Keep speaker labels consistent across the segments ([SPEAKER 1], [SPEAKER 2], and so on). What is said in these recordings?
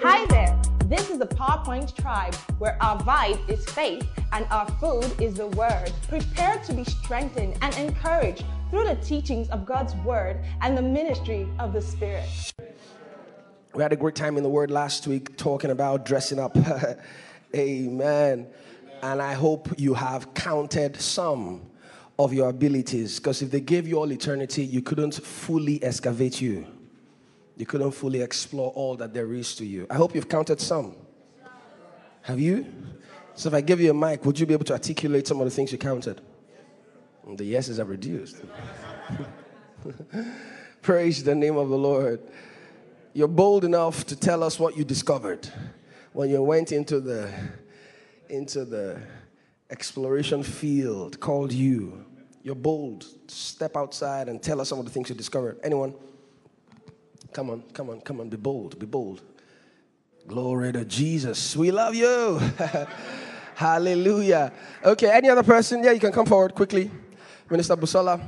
[SPEAKER 1] Hi there. This is the PowerPoint Tribe, where our vibe is faith and our food is the Word. Prepare to be strengthened and encouraged through the teachings of God's Word and the ministry of the Spirit.
[SPEAKER 2] We had a great time in the Word last week talking about dressing up. Amen. And I hope you have counted some of your abilities because if they gave you all eternity, you couldn't fully excavate you. You couldn't fully explore all that there is to you. I hope you've counted some. Have you? So if I give you a mic, would you be able to articulate some of the things you counted? The yeses are reduced. Praise the name of the Lord. You're bold enough to tell us what you discovered when you went into the into the exploration field called you. You're bold. Step outside and tell us some of the things you discovered. Anyone? Come on, come on, come on. Be bold, be bold. Glory to Jesus. We love you. Hallelujah. Okay, any other person? Yeah, you can come forward quickly. Minister Busola.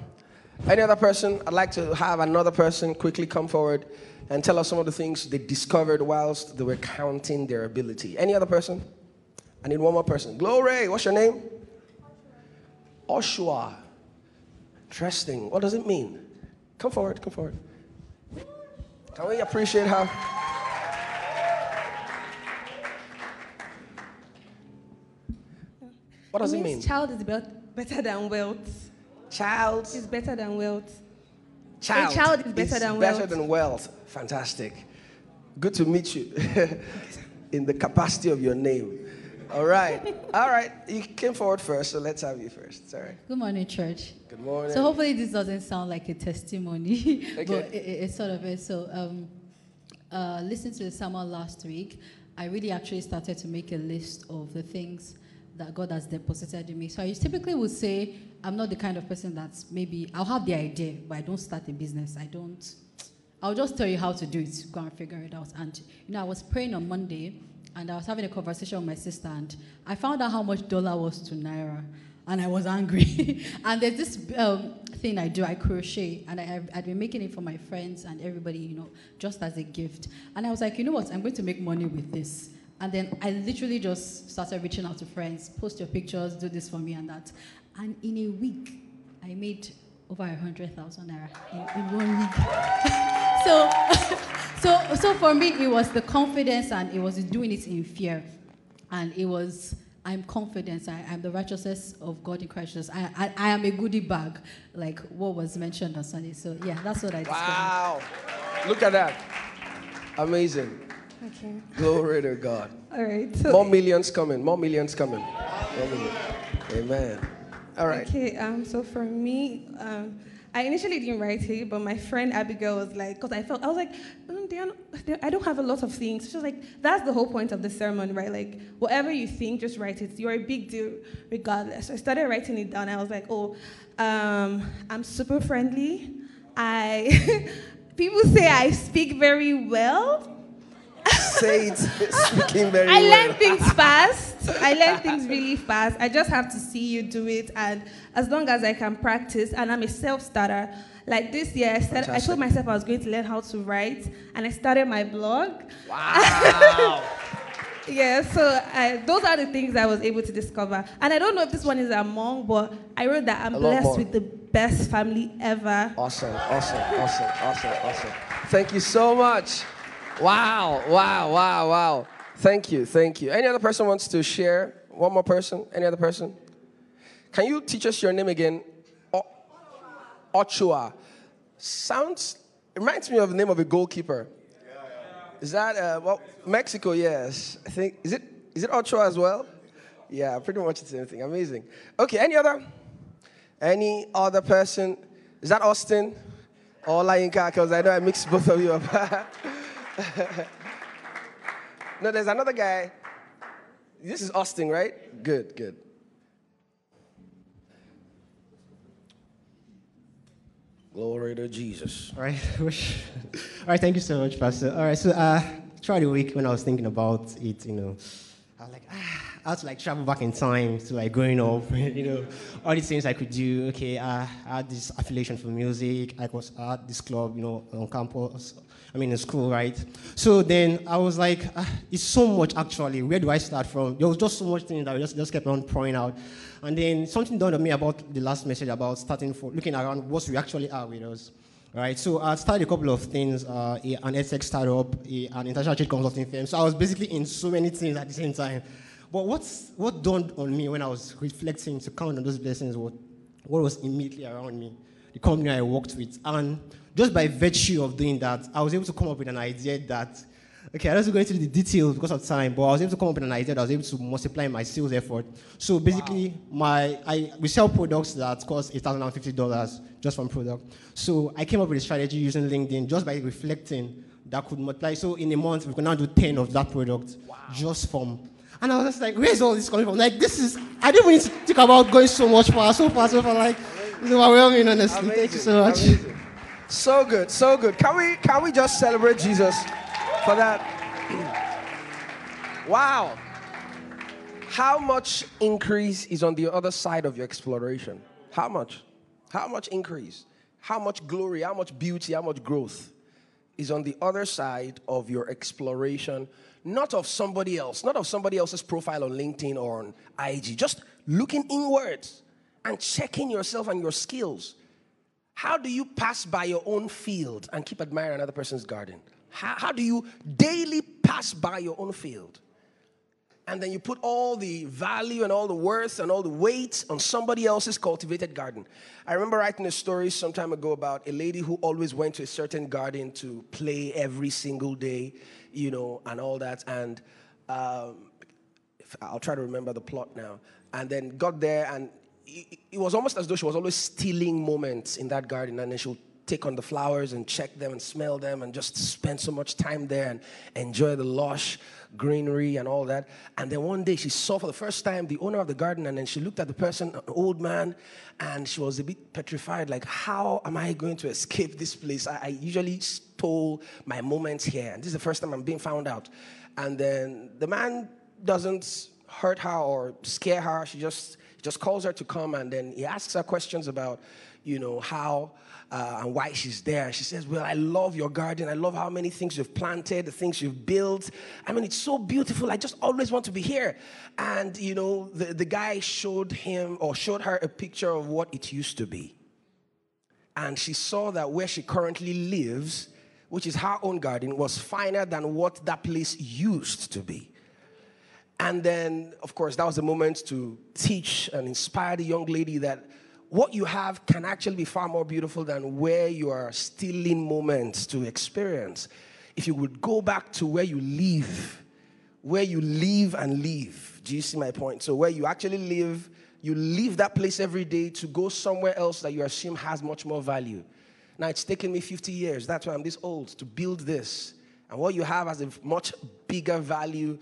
[SPEAKER 2] Any other person? I'd like to have another person quickly come forward and tell us some of the things they discovered whilst they were counting their ability. Any other person? I need one more person. Glory. What's your name? Oshua. Interesting. What does it mean? Come forward, come forward. Can we appreciate her? What does it,
[SPEAKER 3] it
[SPEAKER 2] mean?
[SPEAKER 3] Child is be- better than wealth.
[SPEAKER 2] Child.
[SPEAKER 3] Is better than wealth.
[SPEAKER 2] Child,
[SPEAKER 3] A child is better than wealth.
[SPEAKER 2] better
[SPEAKER 3] wealth.
[SPEAKER 2] than wealth. Fantastic. Good to meet you in the capacity of your name. All right. All right. You came forward first, so let's have you first. Sorry.
[SPEAKER 4] Good morning, church.
[SPEAKER 2] Good morning.
[SPEAKER 4] So hopefully this doesn't sound like a testimony,
[SPEAKER 2] Okay.
[SPEAKER 4] but it, it, it sort of is. So um, uh, listening to the sermon last week, I really actually started to make a list of the things that God has deposited in me. So I typically would say I'm not the kind of person that's maybe I'll have the idea, but I don't start a business. I don't. I'll just tell you how to do it. Go and figure it out. And you know, I was praying on Monday, and I was having a conversation with my sister, and I found out how much dollar was to naira, and I was angry. and there's this um, thing I do. I crochet, and I, I've been making it for my friends and everybody, you know, just as a gift. And I was like, you know what? I'm going to make money with this. And then I literally just started reaching out to friends, post your pictures, do this for me and that. And in a week, I made over a hundred thousand naira in, in one week. so, so, so for me, it was the confidence and it was doing it in fear. And it was, I'm confident, I, I'm the righteousness of God in Christ Jesus. I, I, I am a goodie bag, like what was mentioned on Sunday. So, yeah, that's what I discovered.
[SPEAKER 2] Wow. Look at that. Amazing.
[SPEAKER 3] Okay.
[SPEAKER 2] Glory to God.
[SPEAKER 3] All right. So,
[SPEAKER 2] More millions coming. More millions coming. More millions. Amen. All right.
[SPEAKER 3] Okay. Um. So for me, um, I initially didn't write it, but my friend Abigail was like, because I felt I was like, mm, they are I don't have a lot of things. She was like, that's the whole point of the sermon, right? Like whatever you think, just write it. You're a big deal, regardless. So I started writing it down. I was like, oh, um, I'm super friendly. I people say I speak very well.
[SPEAKER 2] Say it. Speaking very
[SPEAKER 3] I
[SPEAKER 2] well.
[SPEAKER 3] learn things fast. I learn things really fast. I just have to see you do it, and as long as I can practice, and I'm a self-starter. Like this year, I, started, I told myself I was going to learn how to write, and I started my blog.
[SPEAKER 2] Wow.
[SPEAKER 3] Yeah, so I, those are the things I was able to discover. And I don't know if this one is among, but I wrote that I'm blessed
[SPEAKER 2] more.
[SPEAKER 3] with the best family ever.
[SPEAKER 2] Awesome, awesome, awesome, awesome, awesome. Thank you so much. Wow, wow, wow, wow. Thank you, thank you. Any other person wants to share? One more person? Any other person? Can you teach us your name again? O- Ochoa. Sounds, reminds me of the name of a goalkeeper. Is that, uh, well, Mexico, yes. I think, is it, is it Ochoa as well? Yeah, pretty much the same thing. Amazing. Okay, any other? Any other person? Is that Austin or Layinka? Because I know I mixed both of you up. no, there's another guy. This is Austin, right? Good, good. Glory to Jesus.
[SPEAKER 5] All right. All right. Thank you so much, Pastor. All right. So, uh, throughout the week, when I was thinking about it, you know, I was like, ah, I had to like travel back in time to like growing up, you know, all these things I could do. Okay, I had this affiliation for music. I was at this club, you know, on campus. I mean, in school, right? So then I was like, ah, it's so much actually. Where do I start from? There was just so much things that I just, just kept on pouring out. And then something dawned on me about the last message about starting for looking around what we actually are with us. Right, so I started a couple of things, uh, an edtech startup, an international trade consulting firm. So I was basically in so many things at the same time. But what's, what dawned on me when I was reflecting to count on those blessings was what was immediately around me, the company I worked with. And just by virtue of doing that, I was able to come up with an idea that Okay, I don't go into the details because of time, but I was able to come up with an idea that I was able to multiply my sales effort. So basically, wow. my I we sell products that cost eight thousand and fifty dollars just from product. So I came up with a strategy using LinkedIn just by reflecting that could multiply. So in a month, we can now do ten of that product wow. just from. And I was just like, where's all this coming from? Like, this is, I didn't need to think about going so much far, so far, so far. Like, it's overwhelming, honestly. Amazing. Thank you so much. Amazing.
[SPEAKER 2] So good, so good. Can we, can we just celebrate Jesus? for that. wow. How much increase is on the other side of your exploration? How much? How much increase? How much glory? How much beauty? How much growth is on the other side of your exploration? Not of somebody else, not of somebody else's profile on LinkedIn or on IG. Just looking inwards and checking yourself and your skills. How do you pass by your own field and keep admiring another person's garden? How, how do you daily pass by your own field? And then you put all the value and all the worth and all the weight on somebody else's cultivated garden. I remember writing a story some time ago about a lady who always went to a certain garden to play every single day, you know, and all that. And um, I'll try to remember the plot now. And then got there, and it, it was almost as though she was always stealing moments in that garden. And then she would take on the flowers and check them and smell them and just spend so much time there and enjoy the lush greenery and all that. And then one day she saw for the first time the owner of the garden and then she looked at the person, an old man, and she was a bit petrified like, how am I going to escape this place? I, I usually stole my moments here. And this is the first time I'm being found out. And then the man doesn't hurt her or scare her. She just, just calls her to come and then he asks her questions about, you know, how uh, and why she's there. She says, Well, I love your garden. I love how many things you've planted, the things you've built. I mean, it's so beautiful. I just always want to be here. And, you know, the, the guy showed him or showed her a picture of what it used to be. And she saw that where she currently lives, which is her own garden, was finer than what that place used to be. And then, of course, that was the moment to teach and inspire the young lady that what you have can actually be far more beautiful than where you are stealing moments to experience. If you would go back to where you live, where you live and live. Do you see my point? So, where you actually live, you leave that place every day to go somewhere else that you assume has much more value. Now, it's taken me 50 years, that's why I'm this old, to build this. And what you have has a much bigger value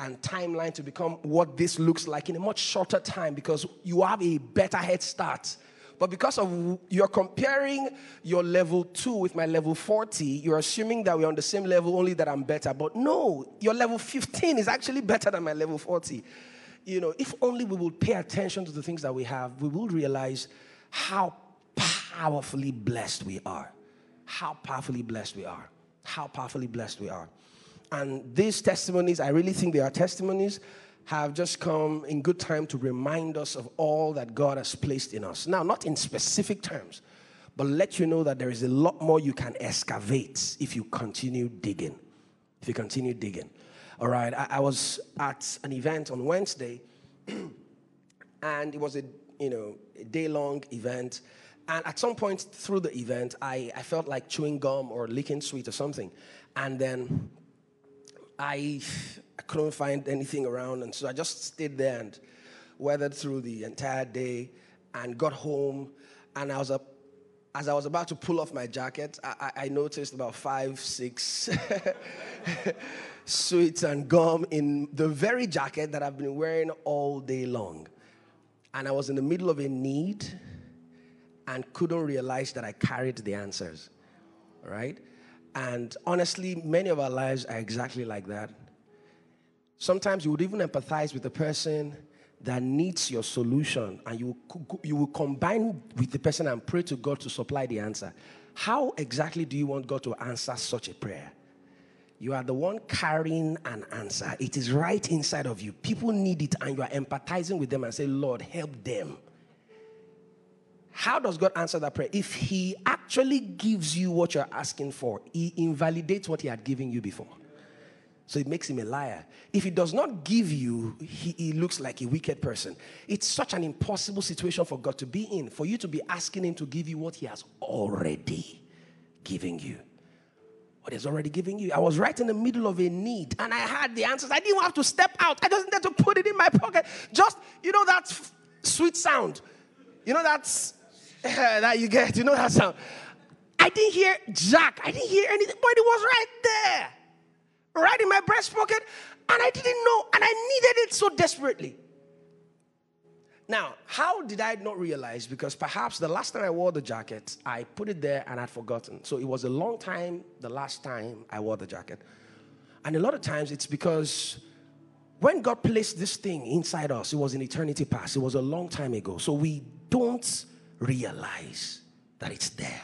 [SPEAKER 2] and timeline to become what this looks like in a much shorter time because you have a better head start. But because of you're comparing your level two with my level 40, you're assuming that we're on the same level, only that I'm better. But no, your level 15 is actually better than my level 40. You know, if only we would pay attention to the things that we have, we will realize how powerfully blessed we are. How powerfully blessed we are. How powerfully blessed we are. And these testimonies, I really think they are testimonies, have just come in good time to remind us of all that God has placed in us. Now, not in specific terms, but let you know that there is a lot more you can excavate if you continue digging. If you continue digging. All right, I, I was at an event on Wednesday, and it was a you know a day long event. And at some point through the event, I, I felt like chewing gum or licking sweet or something. And then I, I couldn't find anything around, and so I just stayed there and weathered through the entire day and got home. And I was up, as I was about to pull off my jacket, I, I noticed about five, six sweets and gum in the very jacket that I've been wearing all day long. And I was in the middle of a need and couldn't realize that I carried the answers, right? And honestly, many of our lives are exactly like that. Sometimes you would even empathize with the person that needs your solution and you, you will combine with the person and pray to God to supply the answer. How exactly do you want God to answer such a prayer? You are the one carrying an answer. It is right inside of you. People need it, and you are empathizing with them and say, Lord, help them. How does God answer that prayer? If He actually gives you what you're asking for, He invalidates what He had given you before. So it makes him a liar. If he does not give you, he, he, looks like a wicked person. It's such an impossible situation for God to be in, for you to be asking him to give you what he has already given you. What he's already given you. I was right in the middle of a need and I had the answers. I didn't have to step out. I just needed to put it in my pocket. Just, you know, that sweet sound. You know, that's that you get. You know that sound. I didn't hear Jack. I didn't hear anything, but it was right there right in my breast pocket, and I didn't know, and I needed it so desperately. Now, how did I not realize? Because perhaps the last time I wore the jacket, I put it there and I'd forgotten. So it was a long time the last time I wore the jacket. And a lot of times it's because when God placed this thing inside us, it was in eternity past, it was a long time ago. So we don't realize that it's there.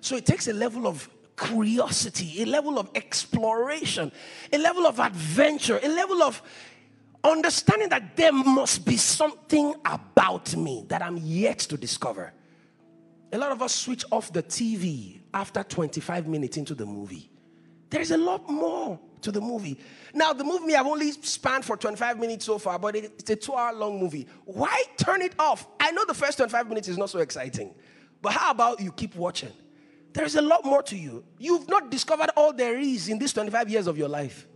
[SPEAKER 2] So it takes a level of curiosity, a level of exploration, a level of adventure, a level of understanding that there must be something about me that I'm yet to discover. A lot of us switch off the TV after 25 minutes into the movie. There's a lot more to the movie. Now, the movie I've only spanned for 25 minutes so far, but it's a two hour long movie. Why turn it off? I know the first 25 minutes is not so exciting, but how about you keep watching? There's a lot more to you. You've not discovered all there is in these 25 years of your life.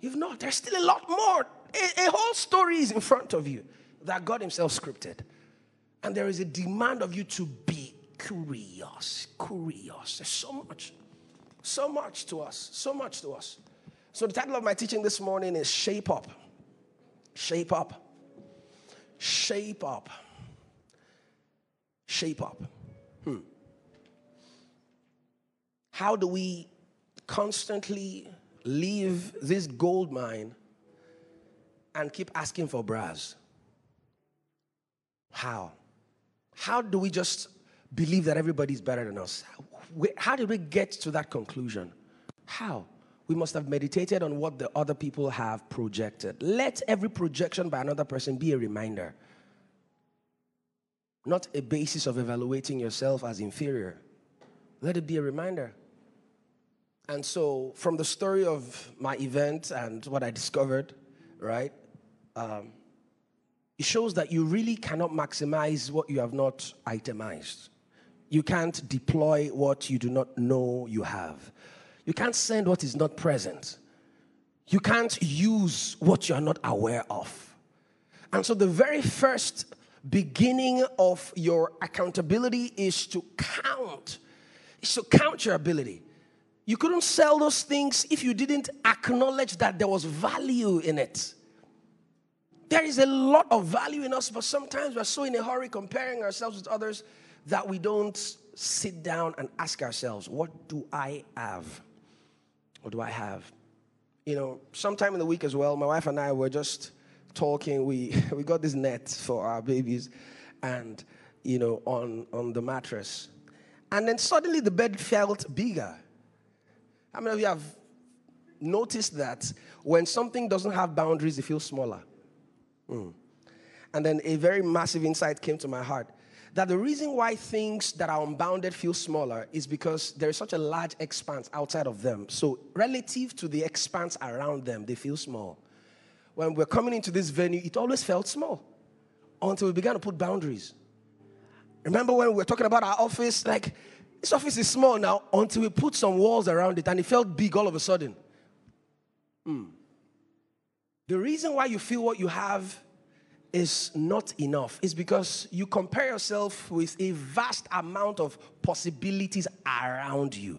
[SPEAKER 2] You've not. There's still a lot more. A, a, whole story is in front of you that God Himself scripted. And there is a demand of you to be curious. Curious. There's so much. So much to us. So much to us. So, the title of my teaching this morning is Shape Up. Shape Up. Shape Up. Shape Up. Hmm. How do we constantly leave this gold mine and keep asking for brass? How? How do we just believe that everybody's better than us? How did we get to that conclusion? How? We must have meditated on what the other people have projected. Let every projection by another person be a reminder, not a basis of evaluating yourself as inferior. Let it be a reminder. And so, from the story of my event and what I discovered, right, um, it shows that you really cannot maximize what you have not itemized. You can't deploy what you do not know you have. You can't send what is not present. You can't use what you are not aware of. And so, the very first beginning of your accountability is to count, is to count your ability. You couldn't sell those things if you didn't acknowledge that there was value in it. There is a lot of value in us, but sometimes we're so in a hurry comparing ourselves with others that we don't sit down and ask ourselves, What do I have? What do I have? You know, sometime in the week as well, my wife and I were just talking. We, we got this net for our babies and, you know, on, on the mattress. And then suddenly the bed felt bigger. How many of you have noticed that when something doesn't have boundaries, it feels smaller? Mm. And then a very massive insight came to my heart that the reason why things that are unbounded feel smaller is because there is such a large expanse outside of them. So, relative to the expanse around them, they feel small. When we're coming into this venue, it always felt small until we began to put boundaries. Remember when we were talking about our office? Like, this office is small now until we put some walls around it and it felt big all of a sudden. Mm. The reason why you feel what you have is not enough is because you compare yourself with a vast amount of possibilities around you.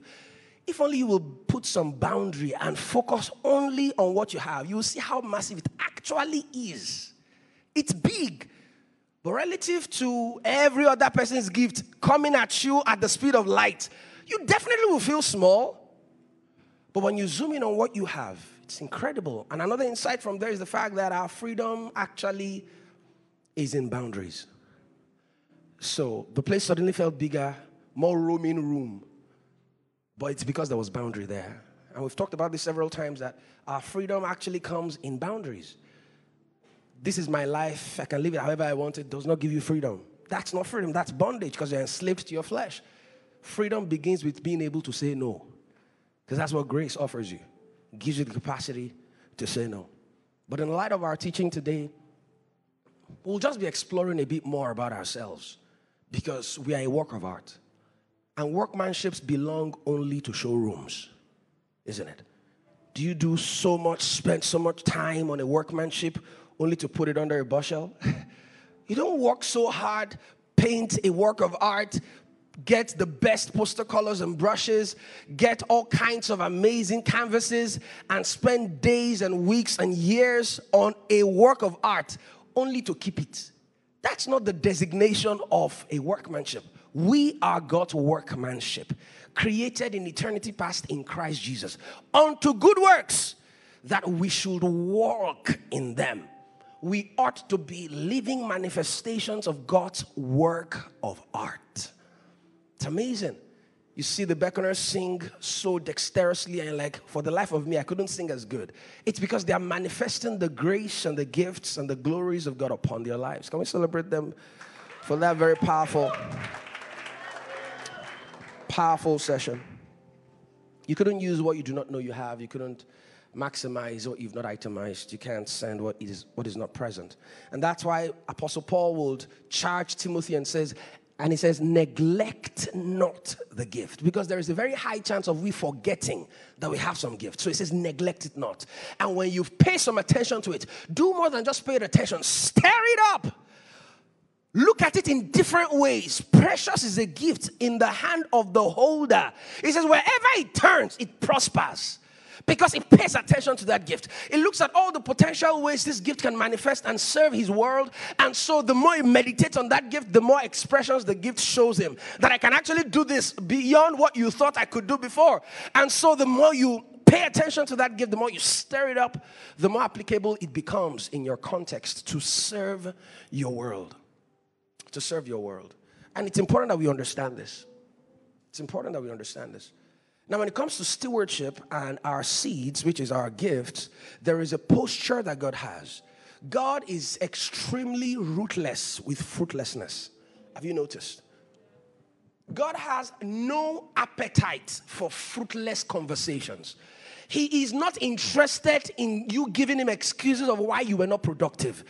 [SPEAKER 2] If only you will put some boundary and focus only on what you have, you will see how massive it actually is. It's big. But relative to every other person's gift coming at you at the speed of light, you definitely will feel small. But when you zoom in on what you have, it's incredible. And another insight from there is the fact that our freedom actually is in boundaries. So the place suddenly felt bigger, more room in room. But it's because there was boundary there. And we've talked about this several times that our freedom actually comes in boundaries. This is my life. I can live it however I want. It does not give you freedom. That's not freedom. That's bondage because you're enslaved to your flesh. Freedom begins with being able to say no. Because that's what grace offers you. Gives you the capacity to say no. But in light of our teaching today, we'll just be exploring a bit more about ourselves because we are a work of art. And workmanships belong only to showrooms, isn't it? Do you do so much, spend so much time on a workmanship only to put it under a bushel? you don't work so hard, paint a work of art, get the best poster colors and brushes, get all kinds of amazing canvases, and spend days and weeks and years on a work of art only to keep it. That's not the designation of a workmanship. We are God's workmanship, created in eternity past in Christ Jesus, unto good works that we should walk in them. We ought to be living manifestations of God's work of art. It's amazing. You see the beckoners sing so dexterously, and like, for the life of me, I couldn't sing as good. It's because they are manifesting the grace and the gifts and the glories of God upon their lives. Can we celebrate them for that very powerful, powerful session? You couldn't use what you do not know you have. You couldn't maximize what you've not itemized. You can't send what is what is not present. And that's why Apostle Paul would charge Timothy and says, and he says, neglect not the gift. Because there is a very high chance of we forgetting that we have some gift. So he says, neglect it not. And when you pay some attention to it, do more than just pay attention, stir it up. Look at it in different ways. Precious is a gift in the hand of the holder. He says, wherever it turns, it prospers because it pays attention to that gift. It looks at all the potential ways this gift can manifest and serve his world. And so the more he meditates on that gift, the more expressions the gift shows him that I can actually do this beyond what you thought I could do before. And so the more you pay attention to that gift, the more you stir it up, the more applicable it becomes in your context to serve your world. To serve your world. And it's important that we understand this. It's important that we understand this. Now, when it comes to stewardship and our seeds, which is our gifts, there is a posture that God has. God is extremely rootless with fruitlessness. Have you noticed? God has no appetite for fruitless conversations. He is not interested in you giving him excuses of why you were not productive.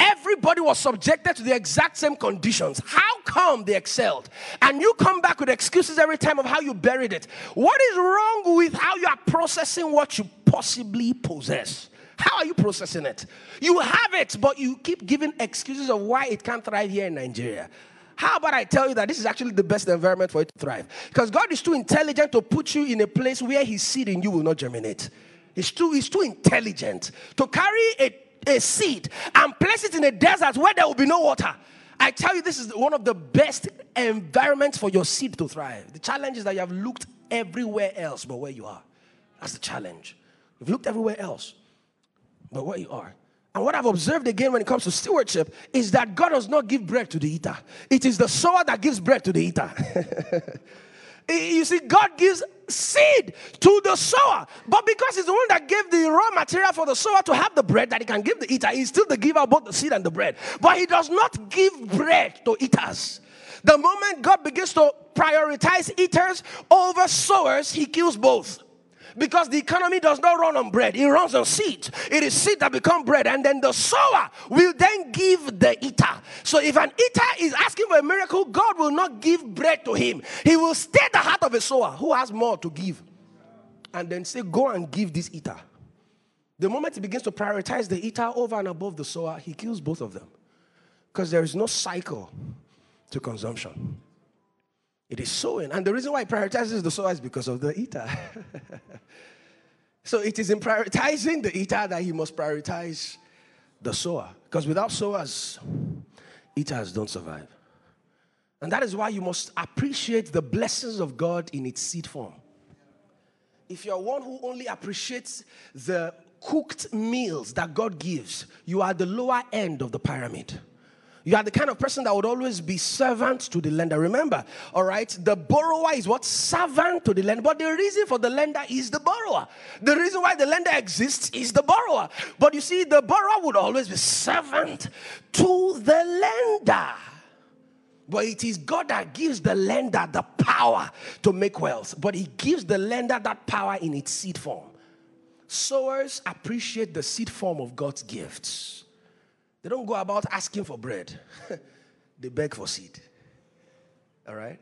[SPEAKER 2] Everybody was subjected to the exact same conditions. How come they excelled? And you come back with excuses every time of how you buried it. What is wrong with how you are processing what you possibly possess? How are you processing it? You have it, but you keep giving excuses of why it can't thrive here in Nigeria. How about I tell you that this is actually the best environment for it to thrive? Because God is too intelligent to put you in a place where His seed in you will not germinate. He's too, he's too intelligent to carry a a seed and place it in a desert where there will be no water. I tell you, this is one of the best environments for your seed to thrive. The challenge is that you have looked everywhere else but where you are. That's the challenge. You've looked everywhere else but where you are. And what I've observed again when it comes to stewardship is that God does not give bread to the eater, it is the sower that gives bread to the eater. You see, God gives seed to the sower. But because he's the one that gave the raw material for the sower to have the bread that he can give the eater, he's still the giver of both the seed and the bread. But he does not give bread to eaters. The moment God begins to prioritize eaters over sowers, he kills both. Because the economy does not run on bread, it runs on seed. It is seed that become bread, and then the sower will then give the eater. So if an eater is asking for a miracle, God will not give bread to him. He will stay the heart of a sower who has more to give. And then say, Go and give this eater. The moment he begins to prioritize the eater over and above the sower, he kills both of them. Because there is no cycle to consumption. It is sowing. And the reason why it prioritizes the sower is because of the eater. so it is in prioritizing the eater that he must prioritize the sower. Because without sowers, eaters don't survive. And that is why you must appreciate the blessings of God in its seed form. if you're one who only appreciates the cooked meals that God gives, you are the lower end of the pyramid. You are the kind of person that would always be servant to the lender. Remember, all right, the borrower is what? Servant to the lender. But the reason for the lender is the borrower. The reason why the lender exists is the borrower. But you see, the borrower would always be servant to the lender. But it is God that gives the lender the power to make wealth. But He gives the lender that power in its seed form. Sowers appreciate the seed form of God's gifts. They don't go about asking for bread, they beg for seed. All right?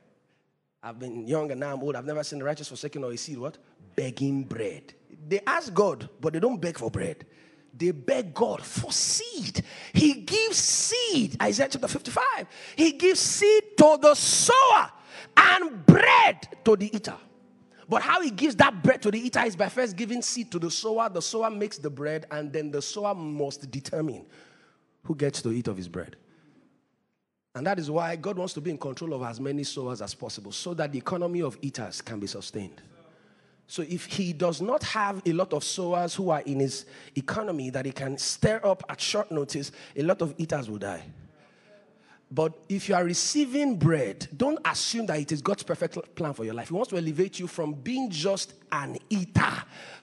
[SPEAKER 2] I've been young and now I'm old. I've never seen the righteous forsaken or a seed what? Begging bread. They ask God, but they don't beg for bread. They beg God for seed. He gives seed. Isaiah chapter 55. He gives seed to the sower and bread to the eater. But how he gives that bread to the eater is by first giving seed to the sower. The sower makes the bread, and then the sower must determine who gets to eat of his bread. And that is why God wants to be in control of as many sowers as possible so that the economy of eaters can be sustained. So if he does not have a lot of sowers who are in his economy that he can stir up at short notice, a lot of eaters will die. But if you are receiving bread, don't assume that it is God's perfect plan for your life. He wants to elevate you from being just an eater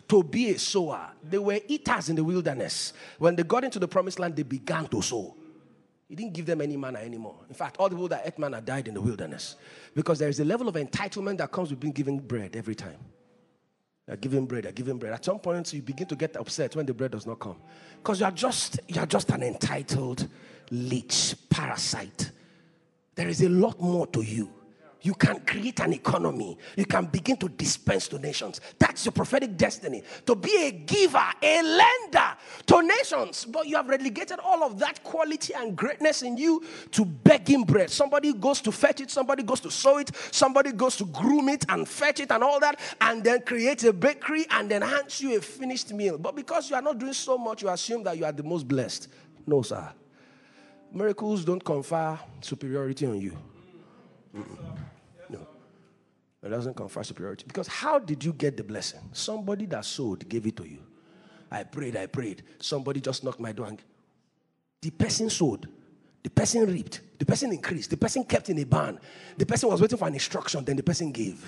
[SPEAKER 2] to be a sower. They were eaters in the wilderness. When they got into the promised land, they began to sow. He didn't give them any manna anymore. In fact, all the people that ate manna died in the wilderness because there is a level of entitlement that comes with being given bread every time. They're giving bread, they're giving bread. At some point, you begin to get upset when the bread does not come because you are just you are just an entitled leech, parasite. There is a lot more to you. You can create an economy. You can begin to dispense to nations. That's your prophetic destiny. To be a giver, a lender to nations. But you have relegated all of that quality and greatness in you to begging bread. Somebody goes to fetch it, somebody goes to sow it, somebody goes to groom it and fetch it and all that, and then create a bakery and then hands you a finished meal. But because you are not doing so much, you assume that you are the most blessed. No, sir. Miracles don't confer superiority on you. Mm-mm. No. It doesn't confer superiority. Because how did you get the blessing? Somebody that sowed gave it to you. I prayed, I prayed. Somebody just knocked my door and the person sowed. The person reaped. The person increased. The person kept in a barn. The person was waiting for an instruction, then the person gave.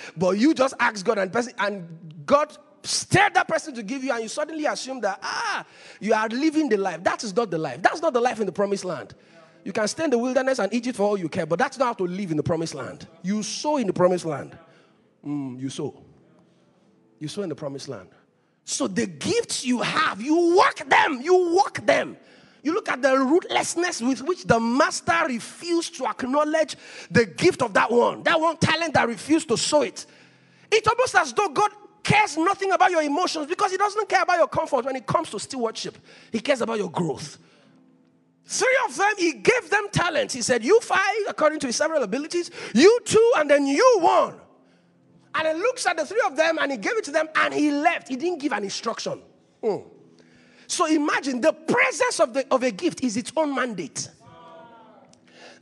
[SPEAKER 2] but you just asked God and person and God stirred that person to give you, and you suddenly assume that, ah, you are living the life. That is not the life. That's not the life in the promised land. You can stay in the wilderness and eat it for all you care, but that's not how to live in the promised land. You sow in the promised land. Mm, you sow. You sow in the promised land. So the gifts you have, you work them. You work them. You look at the rootlessness with which the master refused to acknowledge the gift of that one, that one talent that refused to sow it. It's almost as though God cares nothing about your emotions because he doesn't care about your comfort when it comes to stewardship. He cares about your growth. Three of them, he gave them talents. He said, You five, according to his several abilities, you two, and then you one. And he looks at the three of them and he gave it to them and he left. He didn't give an instruction. Mm. So imagine the presence of, the, of a gift is its own mandate.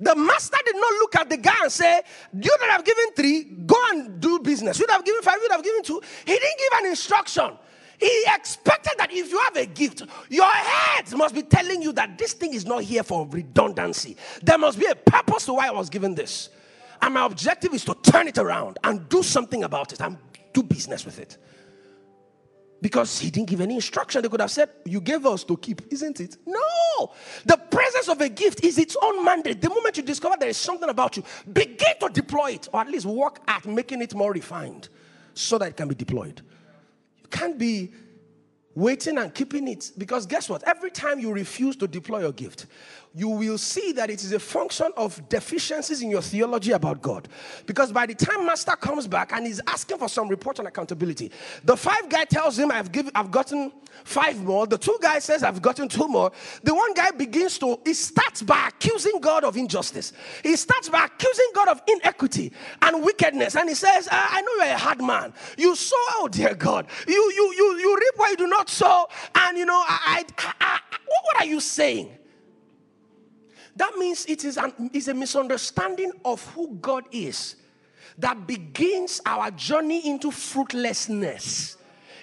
[SPEAKER 2] The master did not look at the guy and say, You that have given three, go and do business. You that have given five, you that have given two. He didn't give an instruction. He expected that if you have a gift, your head must be telling you that this thing is not here for redundancy. There must be a purpose to why I was given this. And my objective is to turn it around and do something about it and do business with it because he didn't give any instruction. They could have said, You gave us to keep, isn't it? No. The presence of a gift is its own mandate. The moment you discover there is something about you, begin to deploy it, or at least work at making it more refined so that it can be deployed. You can't be waiting and keeping it because guess what? Every time you refuse to deploy your gift, you will see that it is a function of deficiencies in your theology about God. Because by the time master comes back and he's asking for some report on accountability, the five guy tells him, I've given I've gotten five more. The two guy says, I've gotten two more. The one guy begins to, he starts by accusing God of injustice. He starts by accusing God of inequity and wickedness. And he says, I, I know you're a hard man. You sow, oh dear God. You you you you reap not sow. And you know, I, I, I what are you saying? That means it is, an, it's a misunderstanding of who God is. that begins our journey into fruitlessness.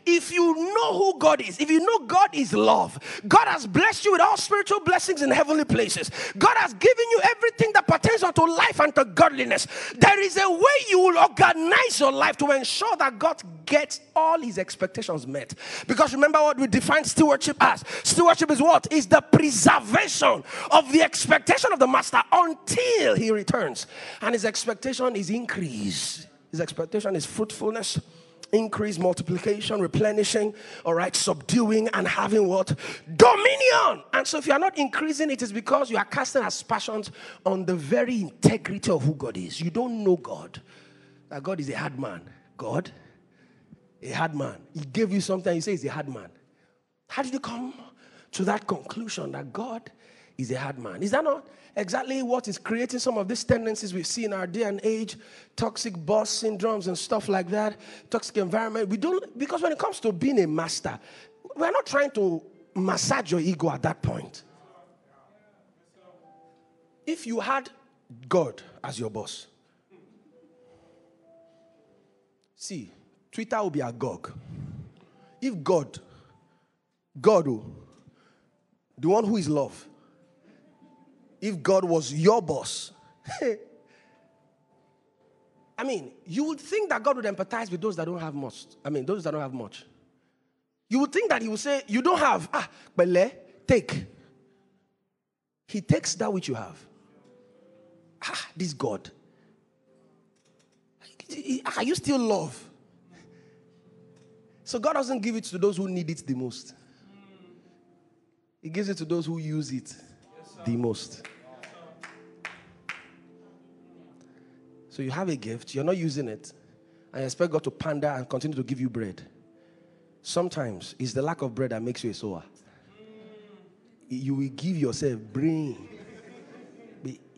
[SPEAKER 2] If you know who God is, if you know God is love, God has blessed you with all spiritual blessings in heavenly places. God has given you everything that pertains unto life and to godliness. There is a way you will organize your life to ensure that God gets all his expectations met. Because remember what we define stewardship as. Stewardship is what? Is the preservation of the expectation of the master until he returns. And his expectation is increase. His expectation is fruitfulness increase, multiplication, replenishing, all right, subduing, and having what? Dominion. And so, if you are not increasing, it is because you are casting aspersions on the very integrity of who God is. You don't know God. That God is a hard man. God, a hard man. He gave you something, you say he's a hard man. How did you come to that conclusion that God is a hard man? Is that not? Exactly what is creating some of these tendencies we see in our day and age toxic boss syndromes and stuff like that, toxic environment. We don't, because when it comes to being a master, we're not trying to massage your ego at that point. If you had God as your boss, see, Twitter will be a gog. If God, God, oh, the one who is love, if God was your boss, I mean, you would think that God would empathize with those that don't have much. I mean, those that don't have much. You would think that He would say, You don't have, ah, Bele, take. He takes that which you have. Ah, this God. Are you still love? So God doesn't give it to those who need it the most. He gives it to those who use it the most. So you have a gift, you're not using it, and you expect God to pander and continue to give you bread. Sometimes it's the lack of bread that makes you a sower. You will give yourself brain.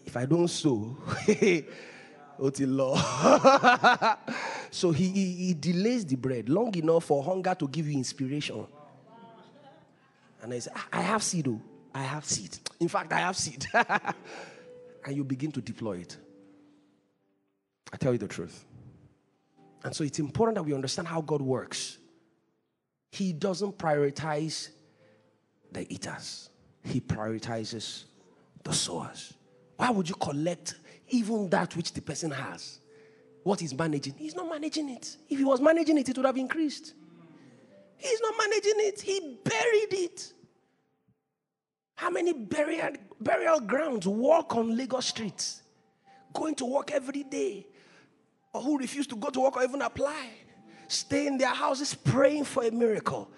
[SPEAKER 2] If I don't sow, law. so he, he, he delays the bread long enough for hunger to give you inspiration. And I say, ah, I have seed, oh. I have seed. In fact, I have seed. and you begin to deploy it. I tell you the truth. And so it's important that we understand how God works. He doesn't prioritize the eaters, He prioritizes the sowers. Why would you collect even that which the person has? What he's managing? He's not managing it. If he was managing it, it would have increased. He's not managing it, he buried it. How many burial, burial grounds walk on Lagos streets? Going to work every day. Or who refuse to go to work or even apply. Stay in their houses praying for a miracle.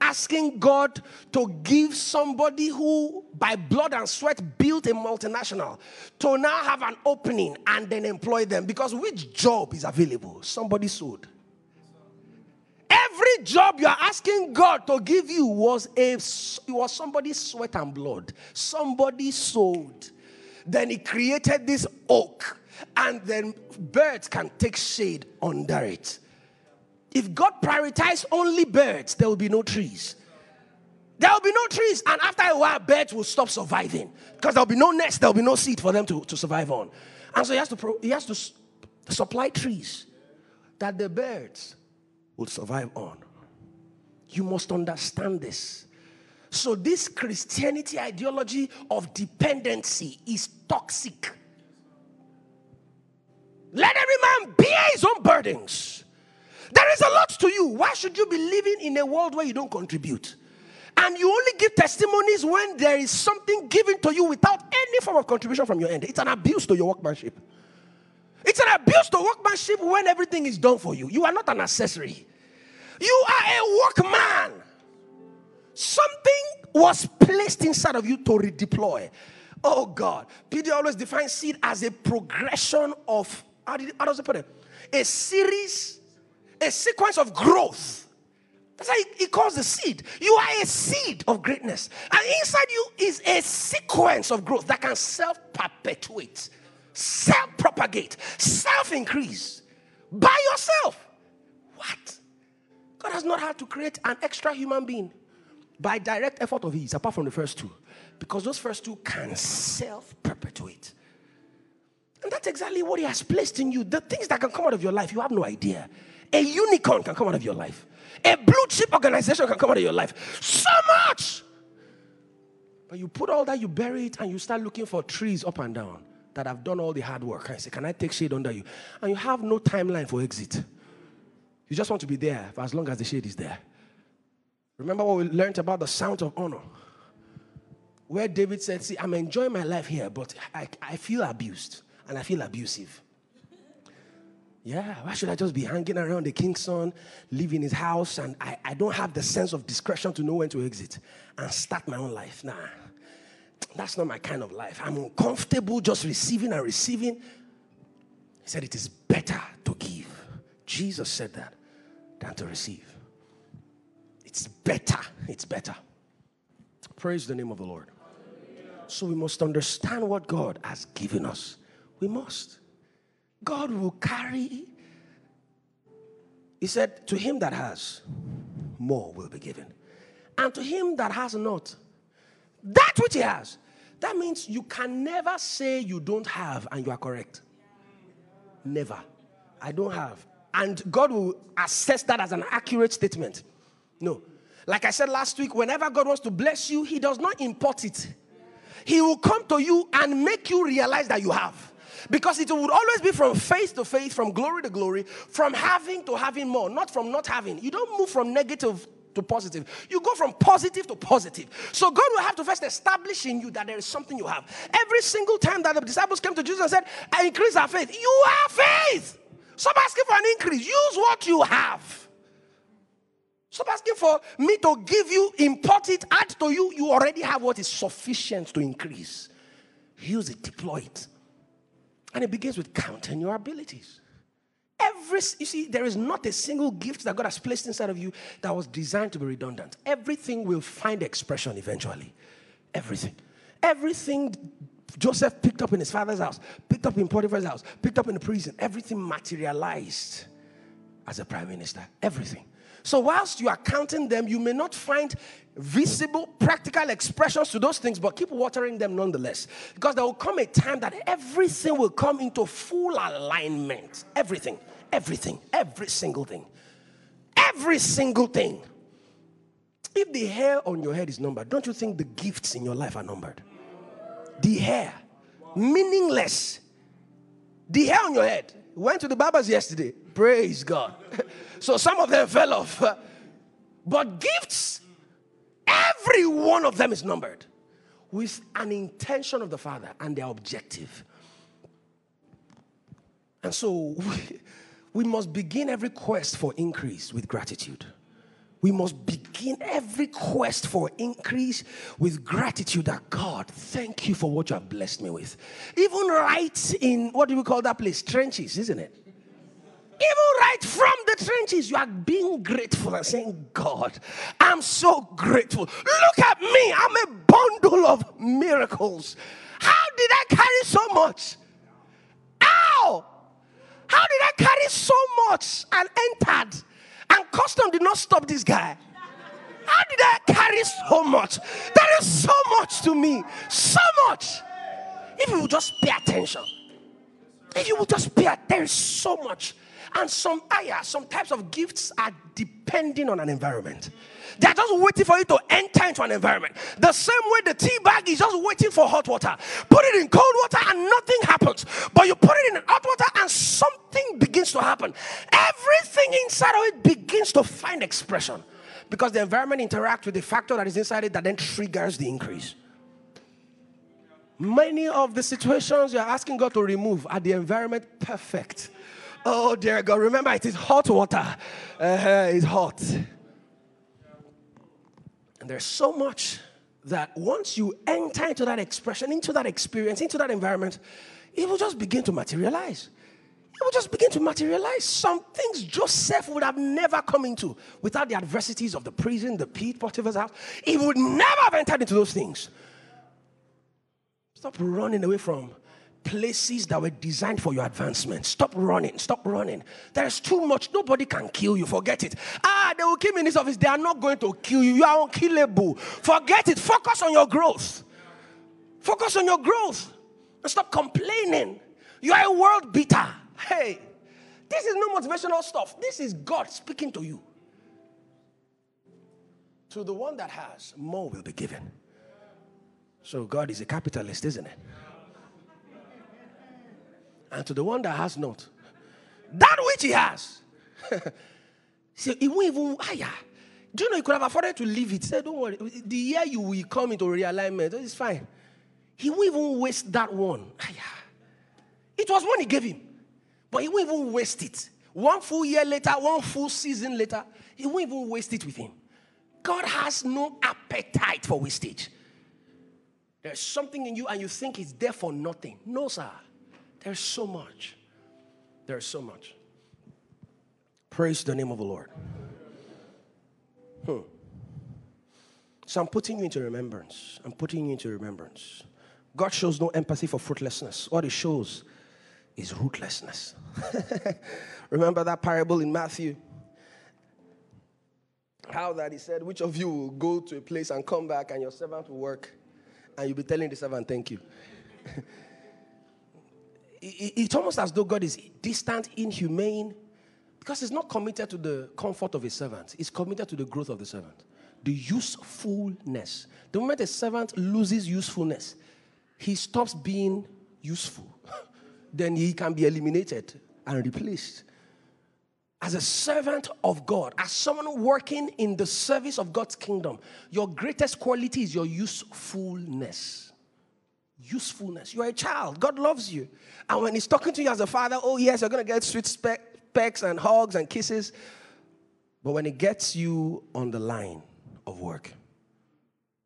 [SPEAKER 2] Asking God to give somebody who, by blood and sweat, built a multinational to now have an opening and then employ them. Because which job is available? Somebody sold. Job you are asking God to give you was a was somebody's sweat and blood. Somebody sold. Then he created this oak, and then birds can take shade under it. If God prioritized only birds, there will be no trees. There will be no trees, and after a while, birds will stop surviving because there will be no nest, there will be no seed for them to, to survive on. And so he has to, pro, he has to supply trees that the birds will survive on. You must understand this. So, this Christianity ideology of dependency is toxic. Let every man bear his own burdens. There is a lot to you. Why should you be living in a world where you don't contribute? And you only give testimonies when there is something given to you without any form of contribution from your end. It's an abuse to your workmanship. It's an abuse to workmanship when everything is done for you. You are not an accessory. You are a workman. Something was placed inside of you to redeploy. Oh God. Peter always defines seed as a progression of, how, did, how does it put it? A series, a sequence of growth. That's why he calls the seed. You are a seed of greatness. And inside you is a sequence of growth that can self perpetuate, self propagate, self increase by yourself. What? God has not had to create an extra human being by direct effort of his, apart from the first two. Because those first two can self perpetuate. And that's exactly what He has placed in you. The things that can come out of your life, you have no idea. A unicorn can come out of your life, a blue chip organization can come out of your life. So much. But you put all that, you bury it, and you start looking for trees up and down that have done all the hard work. I say, Can I take shade under you? And you have no timeline for exit. You just want to be there for as long as the shade is there. Remember what we learned about the sound of honor? Where David said, See, I'm enjoying my life here, but I, I feel abused and I feel abusive. Yeah, why should I just be hanging around the king's son, live in his house, and I, I don't have the sense of discretion to know when to exit and start my own life? Nah, that's not my kind of life. I'm uncomfortable just receiving and receiving. He said, It is better to give. Jesus said that than to receive. It's better. It's better. Praise the name of the Lord. So we must understand what God has given us. We must. God will carry. He said, To him that has, more will be given. And to him that has not, that which he has. That means you can never say you don't have and you are correct. Never. I don't have. And God will assess that as an accurate statement. No. Like I said last week, whenever God wants to bless you, He does not import it. He will come to you and make you realize that you have. Because it would always be from faith to faith, from glory to glory, from having to having more, not from not having. You don't move from negative to positive. You go from positive to positive. So God will have to first establish in you that there is something you have. Every single time that the disciples came to Jesus and said, I increase our faith, you have faith. Stop asking for an increase. Use what you have. Stop asking for me to give you, import it, add to you. You already have what is sufficient to increase. Use it, deploy it. And it begins with counting your abilities. Every, you see, there is not a single gift that God has placed inside of you that was designed to be redundant. Everything will find expression eventually. Everything. Everything Joseph picked up in his father's house, picked up in Potiphar's house, picked up in the prison, everything materialized as a prime minister. Everything. So, whilst you are counting them, you may not find visible, practical expressions to those things, but keep watering them nonetheless. Because there will come a time that everything will come into full alignment. Everything, everything, every single thing. Every single thing. If the hair on your head is numbered, don't you think the gifts in your life are numbered? The hair, meaningless. The hair on your head. Went to the barbers yesterday. Praise God. so some of them fell off. But gifts, every one of them is numbered with an intention of the Father and their objective. And so we, we must begin every quest for increase with gratitude. We must begin every quest for increase with gratitude that God, thank you for what you have blessed me with. Even right in, what do we call that place? Trenches, isn't it? Even right from the trenches, you are being grateful and saying, God, I'm so grateful. Look at me, I'm a bundle of miracles. How did I carry so much? Ow! How did I carry so much and entered? And custom did not stop this guy. How did I carry so much? That is so much to me. So much. If you will just pay attention. If you will just pay attention, there so much. And some ayah, some types of gifts are depending on an environment. They're just waiting for you to enter into an environment. The same way the tea bag is just waiting for hot water. Put it in cold water and nothing happens. But you put it in hot water and something begins to happen. Everything inside of it begins to find expression. Because the environment interacts with the factor that is inside it that then triggers the increase. Many of the situations you're asking God to remove are the environment perfect. Oh, dear God, remember it is hot water. Uh, it's hot. And there's so much that once you enter into that expression, into that experience, into that environment, it will just begin to materialize. It will just begin to materialize. Some things Joseph would have never come into without the adversities of the prison, the pit, Potiphar's house. He would never have entered into those things. Stop running away from places that were designed for your advancement. Stop running. Stop running. There's too much. Nobody can kill you. Forget it. Ah, they will kill me in this office. They are not going to kill you. You are unkillable. Forget it. Focus on your growth. Focus on your growth. And stop complaining. You are a world beater. Hey, this is no motivational stuff. This is God speaking to you. To the one that has, more will be given. So God is a capitalist, isn't it? And to the one that has not, that which he has. See, he won't even higher. Do you know he could have afforded to leave it? Say, don't worry. The year you will come into realignment, it's fine. He won't even waste that one. It was one he gave him. But he won't even waste it. One full year later, one full season later, he won't even waste it with him. God has no appetite for wastage. There's something in you and you think it's there for nothing. No, sir. There's so much. There's so much. Praise the name of the Lord. Hmm. So I'm putting you into remembrance. I'm putting you into remembrance. God shows no empathy for fruitlessness. What He shows is rootlessness. Remember that parable in Matthew? How that He said, Which of you will go to a place and come back and your servant will work and you'll be telling the servant, Thank you. it's almost as though God is distant, inhumane, because He's not committed to the comfort of His servant, He's committed to the growth of the servant. The usefulness. The moment a servant loses usefulness, he stops being useful. then he can be eliminated and replaced. As a servant of God, as someone working in the service of God's kingdom, your greatest quality is your usefulness. Usefulness. You're a child. God loves you. And when He's talking to you as a father, oh, yes, you're going to get sweet spe- pecks and hugs and kisses. But when He gets you on the line of work,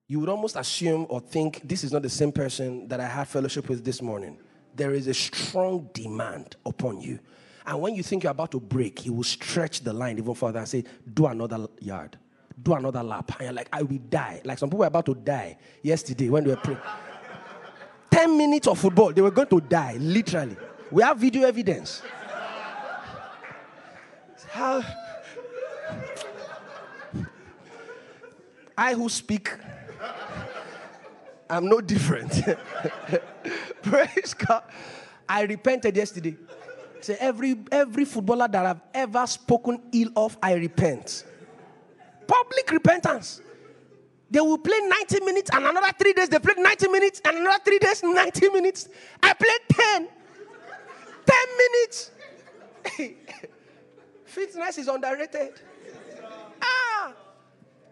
[SPEAKER 2] you would almost assume or think this is not the same person that I had fellowship with this morning. There is a strong demand upon you. And when you think you're about to break, he will stretch the line even further and say, Do another yard, do another lap. And you're like, I will die. Like some people were about to die yesterday when they were praying. 10 minutes of football, they were going to die, literally. We have video evidence. How I who speak, I'm no different. Praise God. I repented yesterday. Say every every footballer that I've ever spoken ill of, I repent. Public repentance. They will play 90 minutes and another three days they play 90 minutes and another three days 90 minutes. I played 10. 10 minutes. Fitness is underrated. Ah,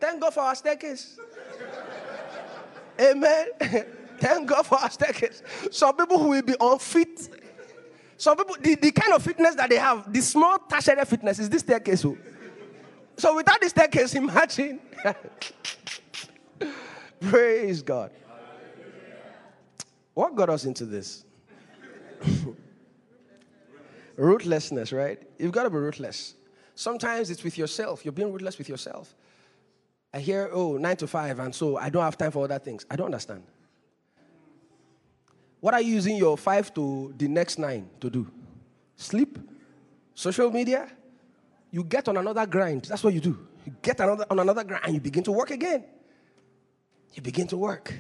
[SPEAKER 2] thank God for our staircase. Amen. Thank God for our staircase. Some people who will be unfit. Some people, the, the kind of fitness that they have, the small tertiary fitness is this staircase. Oh. So without this staircase, imagine. Praise God. What got us into this? ruthlessness, right? You've got to be ruthless. Sometimes it's with yourself. You're being ruthless with yourself. I hear, oh, nine to five, and so I don't have time for other things. I don't understand. What are you using your five to the next nine to do? Sleep? Social media? You get on another grind. That's what you do. You get another, on another grind and you begin to work again. You begin to work.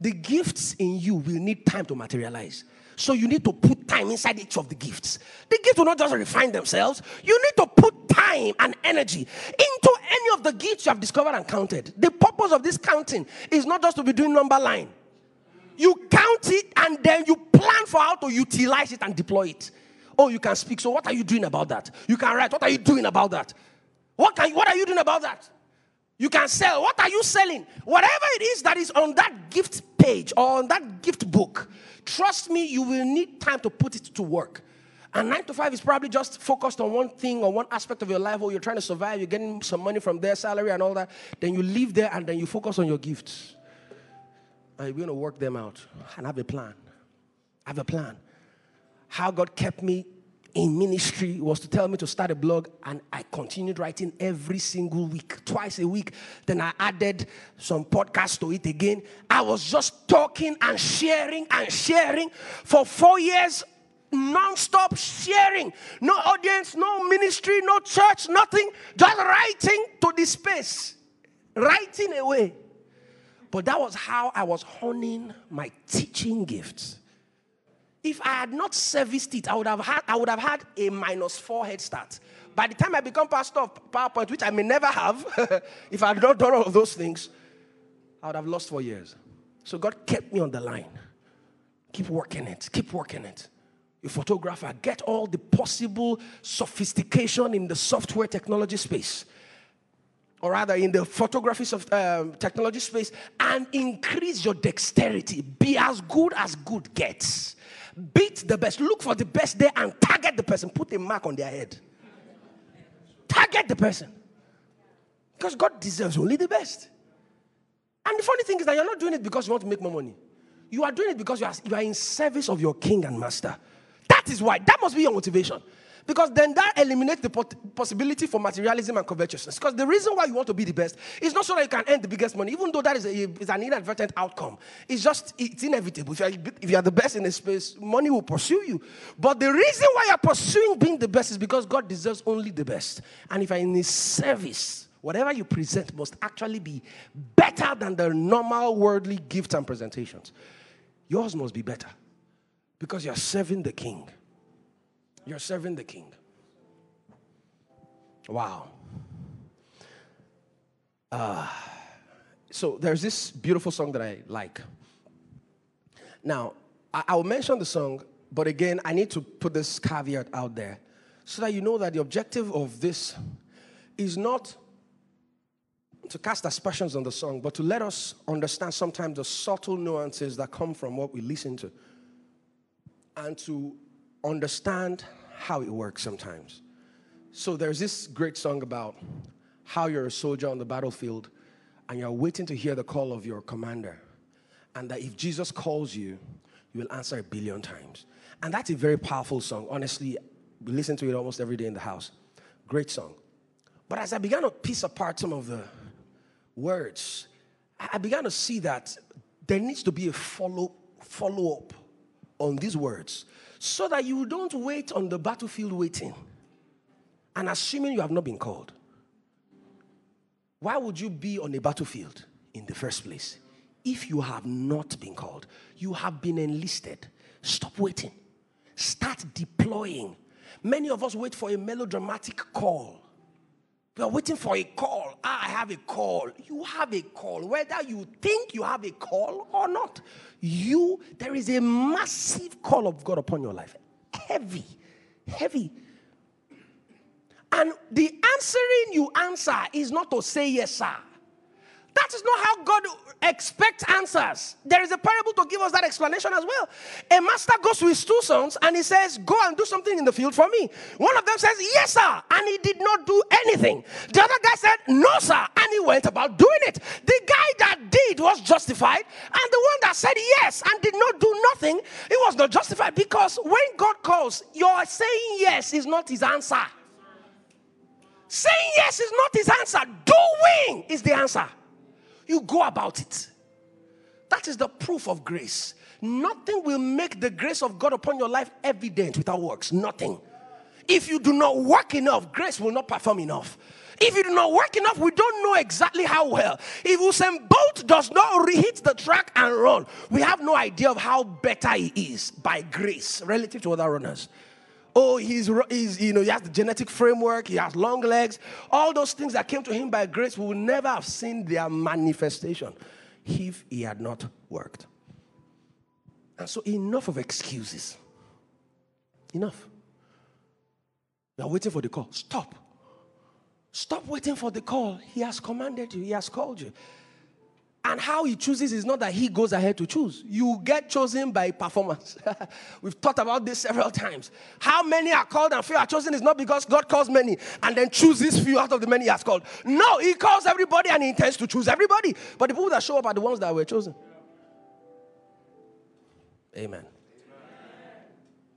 [SPEAKER 2] The gifts in you will need time to materialize. So you need to put time inside each of the gifts. The gifts will not just refine themselves. You need to put time and energy into any of the gifts you have discovered and counted. The purpose of this counting is not just to be doing number line. You count it and then you plan for how to utilize it and deploy it. Oh, you can speak. So what are you doing about that? You can write. What are you doing about that? What can what are you doing about that? You can sell. What are you selling? Whatever it is that is on that gift page or on that gift book, trust me, you will need time to put it to work. And nine to five is probably just focused on one thing or one aspect of your life, or you're trying to survive, you're getting some money from their salary and all that. Then you leave there and then you focus on your gifts. And you're going to work them out and have a plan. I have a plan. How God kept me in ministry was to tell me to start a blog, and I continued writing every single week, twice a week. Then I added some podcasts to it again. I was just talking and sharing and sharing for four years, non-stop sharing. No audience, no ministry, no church, nothing. Just writing to the space, writing away. But that was how I was honing my teaching gifts. If I had not serviced it, I would have had, I would have had a minus four head start. By the time I become pastor of PowerPoint, which I may never have, if I had not done all of those things, I would have lost four years. So God kept me on the line. Keep working it. Keep working it. A photographer, get all the possible sophistication in the software technology space or rather in the photography of um, technology space and increase your dexterity be as good as good gets beat the best look for the best there and target the person. Put a mark on their head. Target the person. Because god deserves only the best. And the funny thing is that you're not doing it because you want to make more money. You are doing it because you are, you are in service of your king and master. That is why that must be your motivation because then that eliminates the possibility for materialism and covetousness. Because the reason why you want to be the best is not so that you can earn the biggest money, even though that is, a, is an inadvertent outcome. It's just, it's inevitable. If you, are, if you are the best in a space, money will pursue you. But the reason why you're pursuing being the best is because God deserves only the best. And if you're in His service, whatever you present must actually be better than the normal worldly gifts and presentations. Yours must be better because you're serving the King. You're serving the king. Wow. Uh, so there's this beautiful song that I like. Now, I, will mention the song, but again, I need to put this caveat out there so that you know that the objective of this is not to cast aspersions on the song, but to let us understand sometimes the subtle nuances that come from what we listen to and to understand how it works sometimes. So there's this great song about how you're a soldier on the battlefield and you're waiting to hear the call of your commander. And that if Jesus calls you, you will answer a billion times. And that's a very powerful song. Honestly, we listen to it almost every day in the house. Great song. But as I began to piece apart some of the words, I began to see that there needs to be a follow follow up on these words so that you don't wait on the battlefield waiting and assuming you have not been called. Why would you be on a battlefield in the first place if you have not been called? You have been enlisted. Stop waiting. Start deploying. Many of us wait for a melodramatic call. We are waiting for a call. Ah, I have a call. You have a call. Whether you think you have a call or not, you, there is a massive call of God upon your life. Heavy, heavy. And the answering you answer is not to say yes, sir. That is not how God expects answers. There is a parable to give us that explanation as well. A master goes to his two sons and he says, Go and do something in the field for me. One of them says, Yes, sir. And he did not do anything. The other guy said, No, sir. And he went about doing it. The guy that did was justified. And the one that said yes and did not do nothing, he was not justified because when God calls, your saying yes is not his answer. Saying yes is not his answer. Doing is the answer. You go about it. That is the proof of grace. Nothing will make the grace of God upon your life evident without works. Nothing. If you do not work enough, grace will not perform enough. If you do not work enough, we don't know exactly how well. If Usain Bolt does not hit the track and run, we have no idea of how better he is by grace relative to other runners. Oh, he's, he's, you know, he has the genetic framework, he has long legs. All those things that came to him by grace, we will never have seen their manifestation if he had not worked. And so, enough of excuses. Enough. You are waiting for the call. Stop. Stop waiting for the call. He has commanded you, He has called you. And how he chooses is not that he goes ahead to choose. You get chosen by performance. We've talked about this several times. How many are called and few are chosen is not because God calls many and then chooses few out of the many he has called. No, he calls everybody and he intends to choose everybody. But the people that show up are the ones that were chosen. Amen. Amen.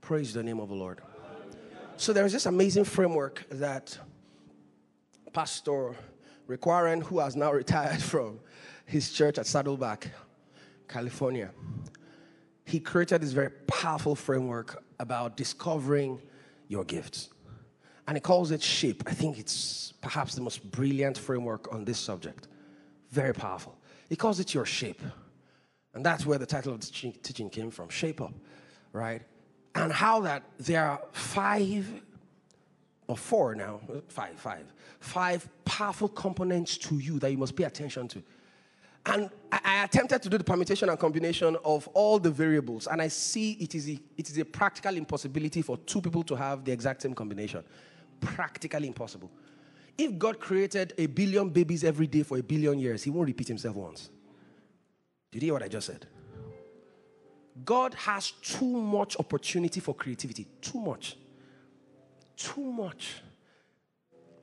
[SPEAKER 2] Praise the name of the Lord. So there's this amazing framework that Pastor Warren, who has now retired from his church at Saddleback, California. He created this very powerful framework about discovering your gifts. And he calls it SHAPE. I think it's perhaps the most brilliant framework on this subject. Very powerful. He calls it your shape. And that's where the title of the teaching came from Shape Up, right? and how that there are five or four now, five, five, five powerful components to you that you must pay attention to. And I, attempted to do the permutation and combination of all the variables, and I see it is, a, it is a practical impossibility for two people to have the exact same combination. Practically impossible. If God created a billion babies every day for a billion years, He won't repeat Himself once. Did you hear what I just said? God has too much opportunity for creativity. Too much. Too much.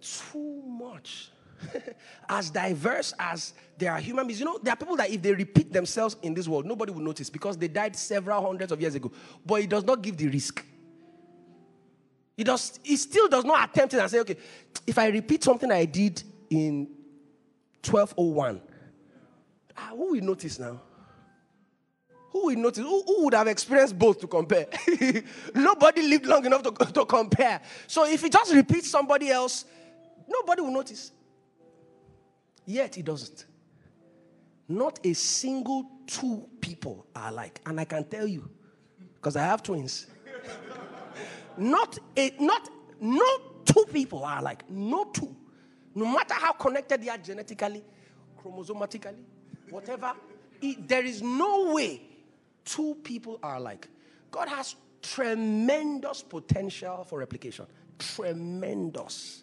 [SPEAKER 2] Too much. as diverse as there are human beings. You know, there are people that if they repeat themselves in this world, nobody will notice because they died several hundreds of years ago. But it does not give the risk. It does It still does not attempt it and say, okay, if I repeat something I did in 1201, ah, who will notice now? Who will notice? Who, who would have experienced both to compare? Nobody lived long enough to, to compare. So if he just repeats somebody else, nobody will notice. Yet he doesn't. Not a single two people are alike. And I can tell you, because I have twins. not a not no two people are alike. No two. No matter how connected they are genetically, chromosomatically, whatever, it, there is no way two people are alike. God has tremendous potential for replication. Tremendous.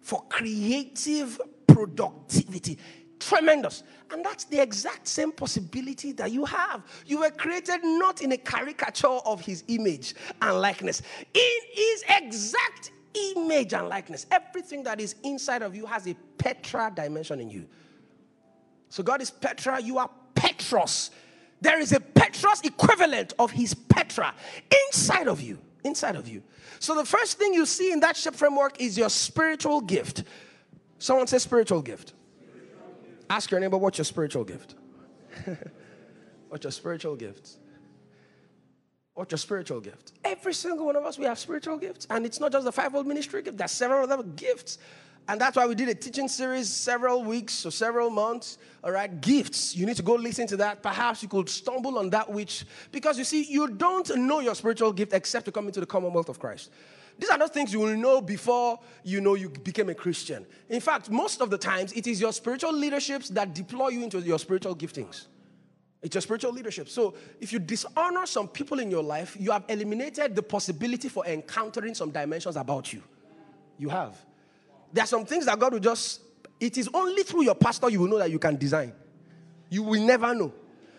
[SPEAKER 2] For creative productivity. Tremendous. And that's the exact same possibility that you have. You were created not in a caricature of his image and likeness, in his exact image and likeness. Everything that is inside of you has a Petra dimension in you. So God is Petra, you are Petros. There is a Petros equivalent of his Petra inside of you. Inside of you. So the first thing you see in that SHAPE framework is your spiritual gift. Someone say spiritual gift. Ask your neighbor, what's your spiritual gift? what's your spiritual gift? What's your spiritual gift? Every single one of us, we have spiritual gifts. And it's not just the fivefold ministry gift, there's several other gifts. And that's why we did a teaching series several weeks or several months. All right, gifts. You need to go listen to that. Perhaps you could stumble on that which, because you see, you don't know your spiritual gift except to come into the commonwealth of Christ. These are not things you will know before you know you became a Christian. In fact, most of the times, it is your spiritual leaderships that deploy you into your spiritual giftings. It's your spiritual leadership. So if you dishonor some people in your life, you have eliminated the possibility for encountering some dimensions about you. You have. There are some things that God will just, it is only through your pastor you will know that you can design. You will never know.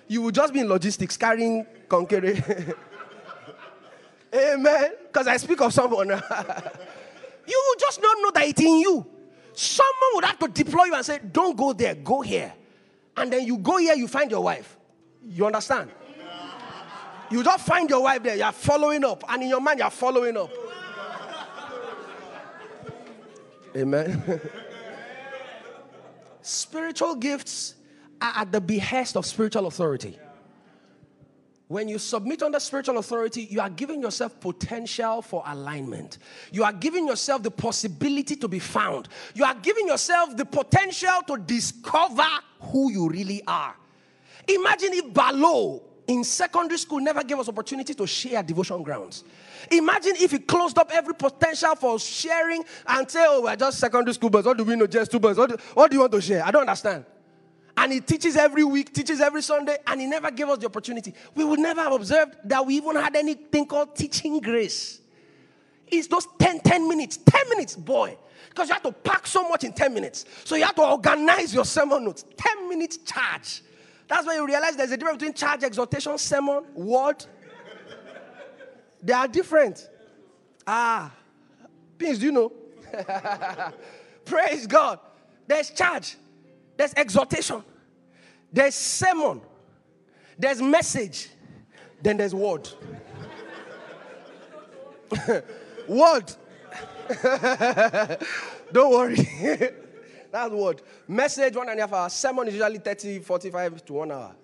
[SPEAKER 2] You will just be in logistics carrying concrete. Amen. Because I speak of someone. you just not know that it's in you. Someone would have to deploy you and say, Don't go there, go here. And then you go here, you find your wife. You understand? You don't find your wife there, you're following up. And in your mind, you're following up. Amen. spiritual gifts are at the behest of spiritual authority. When you submit under spiritual authority, you are giving yourself potential for alignment. You are giving yourself the possibility to be found. You are giving yourself the potential to discover who you really are. Imagine if Balo in secondary school never gave us opportunity to share devotion grounds. Imagine if he closed up every potential for sharing and say, oh, we're just secondary school boys. What do we know? Just two boys. What do, what do you want to share? I don't understand and he teaches every week, teaches every Sunday, and he never gave us the opportunity. We would never have observed that we even had anything called teaching grace. It's those 10, 10 minutes, 10 minutes, boy. Because you have to pack so much in 10 minutes. So you have to organize your sermon notes. 10 minutes charge. That's when you realize there's a difference between charge, exhortation, sermon, word. they are different. Ah, do you know? Praise God. There's charge. There's exhortation, there's sermon, there's message, then there's word. word. Don't worry. That's word. Message, one and a half hours. Sermon is usually 30, 45 to one hour.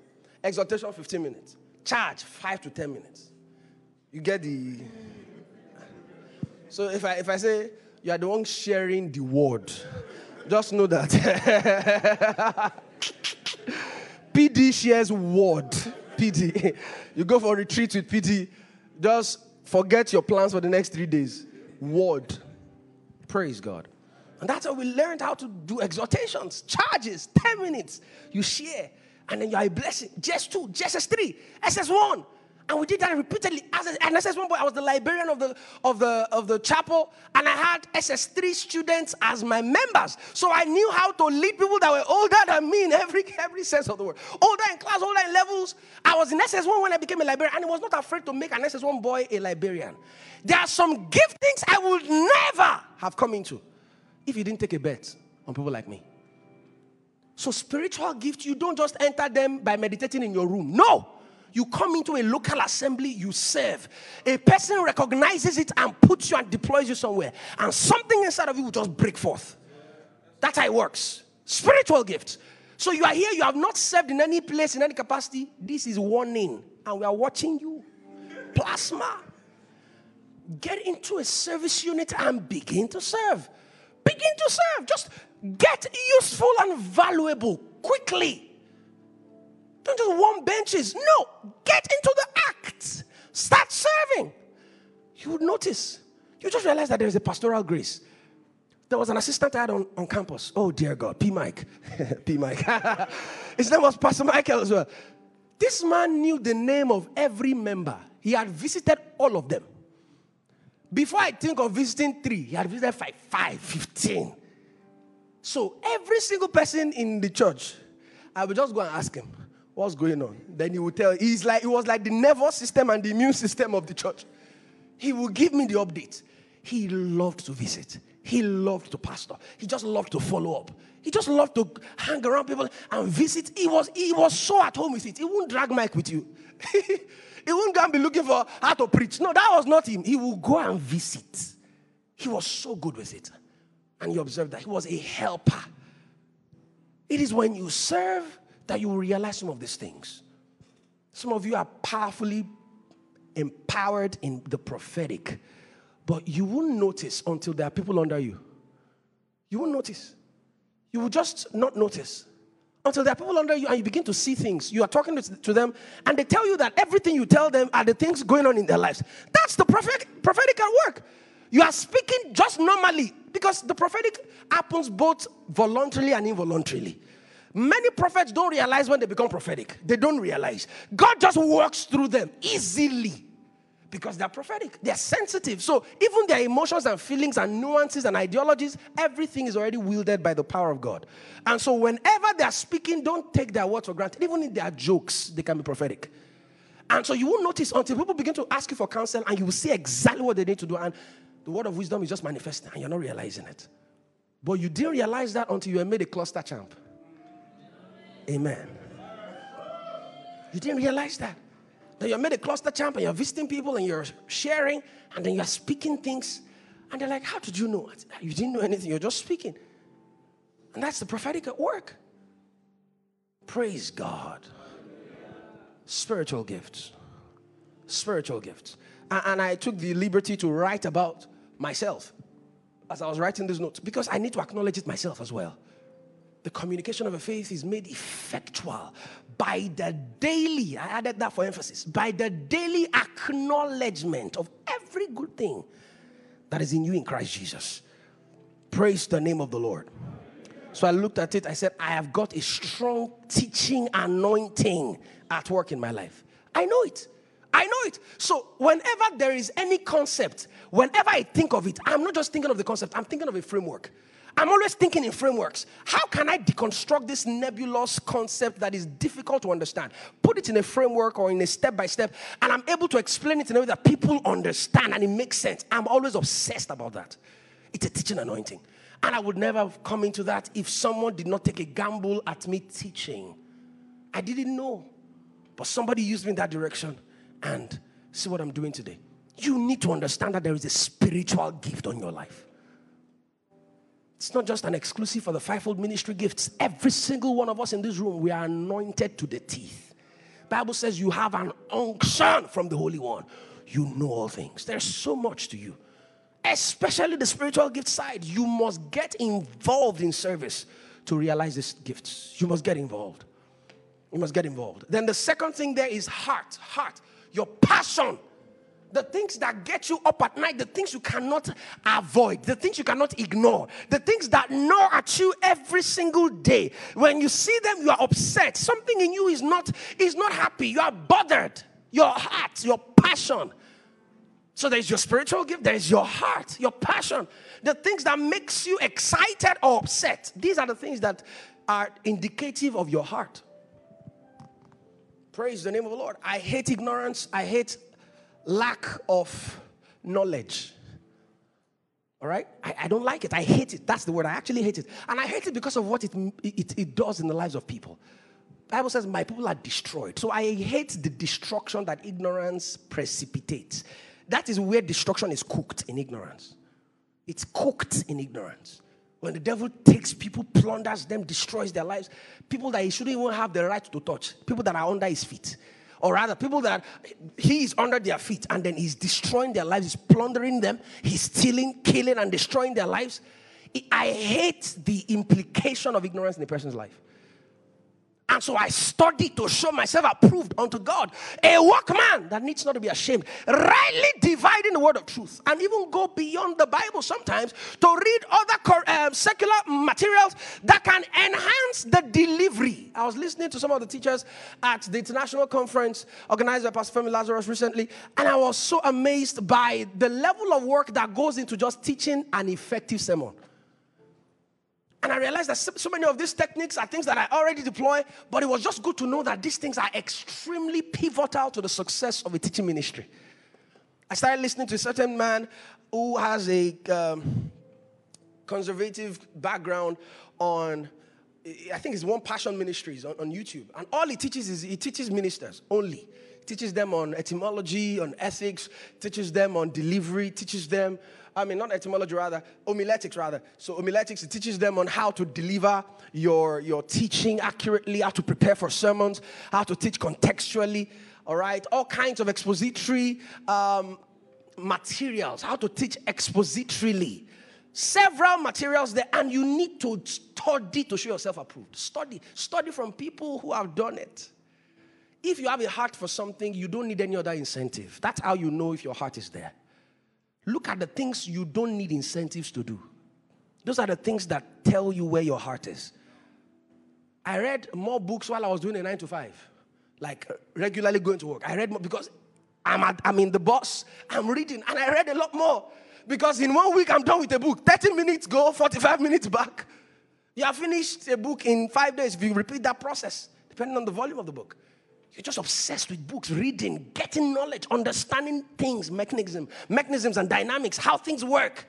[SPEAKER 2] Exhortation, 15 minutes. Charge, five to 10 minutes. You get the. So if I, if I say you are the one sharing the word, just know that. PD shares word. PD. You go for a retreat with PD. Just Forget your plans for the next three days. Word. Praise God. And that's how we learned how to do exhortations, charges, 10 minutes. You share, and then you are a blessing. Just two, just S3, SS1. And we did that repeatedly. As an SS1 boy, I was the librarian of the, of, the, of the chapel, and I had SS3 students as my members. So I knew how to lead people that were older than me in every, every sense of the word. Older in class, older in levels. I was in SS1 when I became a librarian, and I was not afraid to make an SS1 boy a librarian. There are some giftings I would never have come into if you didn't take a bet on people like me. So, spiritual gifts, you don't just enter them by meditating in your room. No. You come into a local assembly, you serve. A person recognizes it and puts you and deploys you somewhere. And something inside of you will just break forth. That's how it works. Spiritual gifts. So you are here, you have not served in any place, in any capacity. This is warning. And we are watching you. Plasma. Get into a service unit and begin to serve. Begin to serve. Just get useful and valuable quickly. Don't just warm benches. No, get into the act. Start serving. You would notice. You just realize that there is a pastoral grace. There was an assistant I had on, on campus. Oh, dear God. P. Mike. P. Mike. His name was Pastor Michael as well. This man knew the name of every member. He had visited all of them. Before I think of visiting three, he had visited five, five, 15. So every single person in the church, I would just go and ask him, what's going on? Then he would tell, he's like, it was like the nervous system and the immune system of the church. He would give me the update. He loved to visit. He loved to pastor. He just loved to follow up. He just loved to hang around people and visit. He was, he was so at home with it. He wouldn't drag Mike with you. he wouldn't go and be looking for how to preach. No, that was not him. He would go and visit. He was so good with it. And you observe that he was a helper. It is when you serve that you will realize some of these things. Some of you are powerfully empowered in the prophetic, but you won't notice until there are people under you. You won't notice. You will just not notice until there are people under you and you begin to see things. You are talking to, them and they tell you that everything you tell them are the things going on in their lives. That's the prophetic, prophetic at work. You are speaking just normally because the prophetic happens both voluntarily and involuntarily. Many prophets don't realize when they become prophetic. They don't realize. God just works through them easily because they're prophetic. They're sensitive. So even their emotions and feelings and nuances and ideologies, everything is already wielded by the power of God. And so whenever they're speaking, don't take their words for granted. Even in their jokes, they can be prophetic. And so you won't notice until people begin to ask you for counsel and you will see exactly what they need to do. And the word of wisdom is just manifesting and you're not realizing it. But you didn't realize that until you were made a cluster champ. Amen. You didn't realize that. That you're made a cluster champ and you're visiting people and you're sharing and then you're speaking things. And they're like, How did you know? You didn't know anything, you're just speaking. And that's the prophetic at work. Praise God. Spiritual gifts. Spiritual gifts. And I took the liberty to write about myself as I was writing these notes because I need to acknowledge it myself as well the communication of a faith is made effectual by the daily, I added that for emphasis, by the daily acknowledgement of every good thing that is in you in Christ Jesus. Praise the name of the Lord. So I looked at it, I said, I have got a strong teaching anointing at work in my life. I know it. I know it. So whenever there is any concept, whenever I think of it, I'm not just thinking of the concept, I'm thinking of a framework. I'm always thinking in frameworks. How can I deconstruct this nebulous concept that is difficult to understand? Put it in a framework or in a step by step, and I'm able to explain it in a way that people understand and it makes sense. I'm always obsessed about that. It's a teaching anointing. And I would never have come into that if someone did not take a gamble at me teaching. I didn't know. But somebody used me in that direction. And see what I'm doing today. You need to understand that there is a spiritual gift on your life. It's not just an exclusive for the fivefold ministry gifts. Every single one of us in this room, we are anointed to the teeth. Bible says you have an unction from the Holy One. You know all things. There's so much to you. Especially the spiritual gift side. You must get involved in service to realize these gifts. You must get involved. You must get involved. Then the second thing there is heart. Heart. Your passion the things that get you up at night, the things you cannot avoid, the things you cannot ignore, the things that gnaw at you every single day. When you see them, you are upset. Something in you is not is not happy. You are bothered. Your heart, your passion. So there's your spiritual gift, there's your heart, your passion, the things that makes you excited or upset. These are the things that are indicative of your heart. Praise the name of the Lord. I hate ignorance. I hate lack of knowledge. All right? I, I, don't like it. I hate it. That's the word. I actually hate it. And I hate it because of what it, it, it does in the lives of people. Bible says, My people are destroyed. So I hate the destruction that ignorance precipitates. That is where destruction is cooked in ignorance. It's cooked in ignorance. When the devil takes people, plunders them, destroys their lives, people that he shouldn't even have the right to touch, people that are under his feet or rather people that he is under their feet and then he's destroying their lives, he's plundering them, he's stealing, killing, and destroying their lives. I hate the implication of ignorance in a person's life. And so I studied to show myself approved unto God, a workman that needs not to be ashamed, rightly dividing the word of truth, and even go beyond the Bible sometimes to read other uh, secular materials that can enhance the delivery. I was listening to some of the teachers at the international conference organized by Pastor Femi Lazarus recently, and I was so amazed by the level of work that goes into just teaching an effective sermon. And I realized that so many of these techniques are things that I already deploy, but it was just good to know that these things are extremely pivotal to the success of a teaching ministry. I started listening to a certain man who has a um, conservative background on, I think it's One Passion Ministries on, on YouTube. And all he teaches is he teaches ministers only. He teaches them on etymology, on ethics, teaches them on delivery, teaches them I mean, not etymology, rather, homiletics, rather. So, homiletics, it teaches them on how to deliver your, your teaching accurately, how to prepare for sermons, how to teach contextually, all right? All kinds of expository um, materials, how to teach expositorily. Several materials there, and you need to study to show yourself approved. Study. Study from people who have done it. If you have a heart for something, you don't need any other incentive. That's how you know if your heart is there. Look at the things you don't need incentives to do. Those are the things that tell you where your heart is. I read more books while I was doing a nine to five, like uh, regularly going to work. I read more because I'm, at, I'm in the bus, I'm reading, and I read a lot more because in one week I'm done with a book. 30 minutes go, 45 minutes back. You have finished a book in five days if you repeat that process, depending on the volume of the book. You're just obsessed with books, reading, getting knowledge, understanding things, mechanism, mechanisms and dynamics, how things work.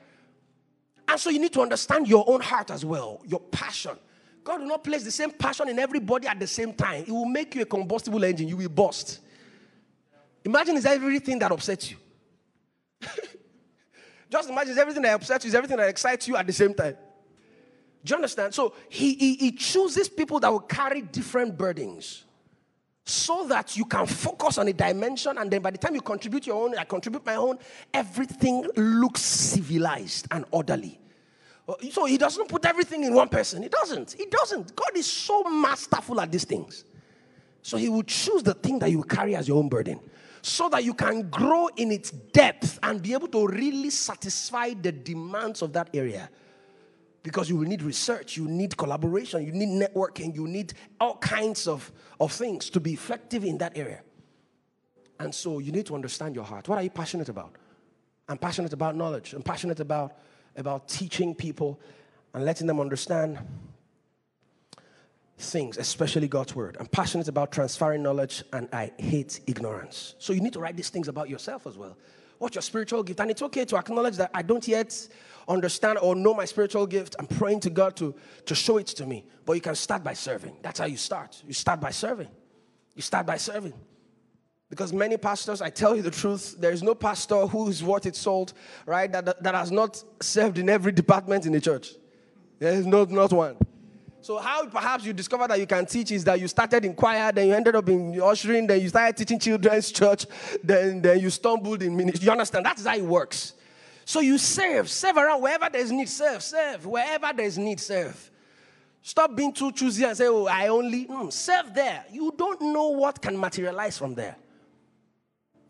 [SPEAKER 2] And so you need to understand your own heart as well, your passion. God will not place the same passion in everybody at the same time. It will make you a combustible engine. You will burst. Imagine it's everything that upsets you. Just imagine everything that upsets you is everything that excites you at the same time. Do you understand? So he, he, he chooses people that will carry different burdens so that you can focus on a dimension and then by the time you contribute your own i contribute my own everything looks civilized and orderly. Uh, so he doesn't put everything in one person. He doesn't. He doesn't. God is so masterful at these things. So he will choose the thing that you carry as your own burden so that you can grow in its depth and be able to really satisfy the demands of that area because you will need research, you need collaboration, you need networking, you need all kinds of, of things to be effective in that area. And so you need to understand your heart. What are you passionate about? I'm passionate about knowledge. I'm passionate about, about teaching people and letting them understand things, especially God's word. I'm passionate about transferring knowledge and I hate ignorance. So you need to write these things about yourself as well. What's your spiritual gift? And it's okay to acknowledge that I don't yet understand or know my spiritual gift, I'm praying to God to, to show it to me. But you can start by serving. That's how you start. You start by serving. You start by serving. Because many pastors, I tell you the truth, there is no pastor who is worth its salt, right, that, that has not served in every department in the church. There is not, not one. So, how perhaps you discover that you can teach is that you started in choir, then you ended up in ushering, then you started teaching children's church, then, then you stumbled in ministry. You understand? That's how it works. So you serve, serve around wherever there's need, serve, serve. Wherever there's need, serve. Stop being too choosy and say, oh, I only mm, serve there. You don't know what can materialize from there.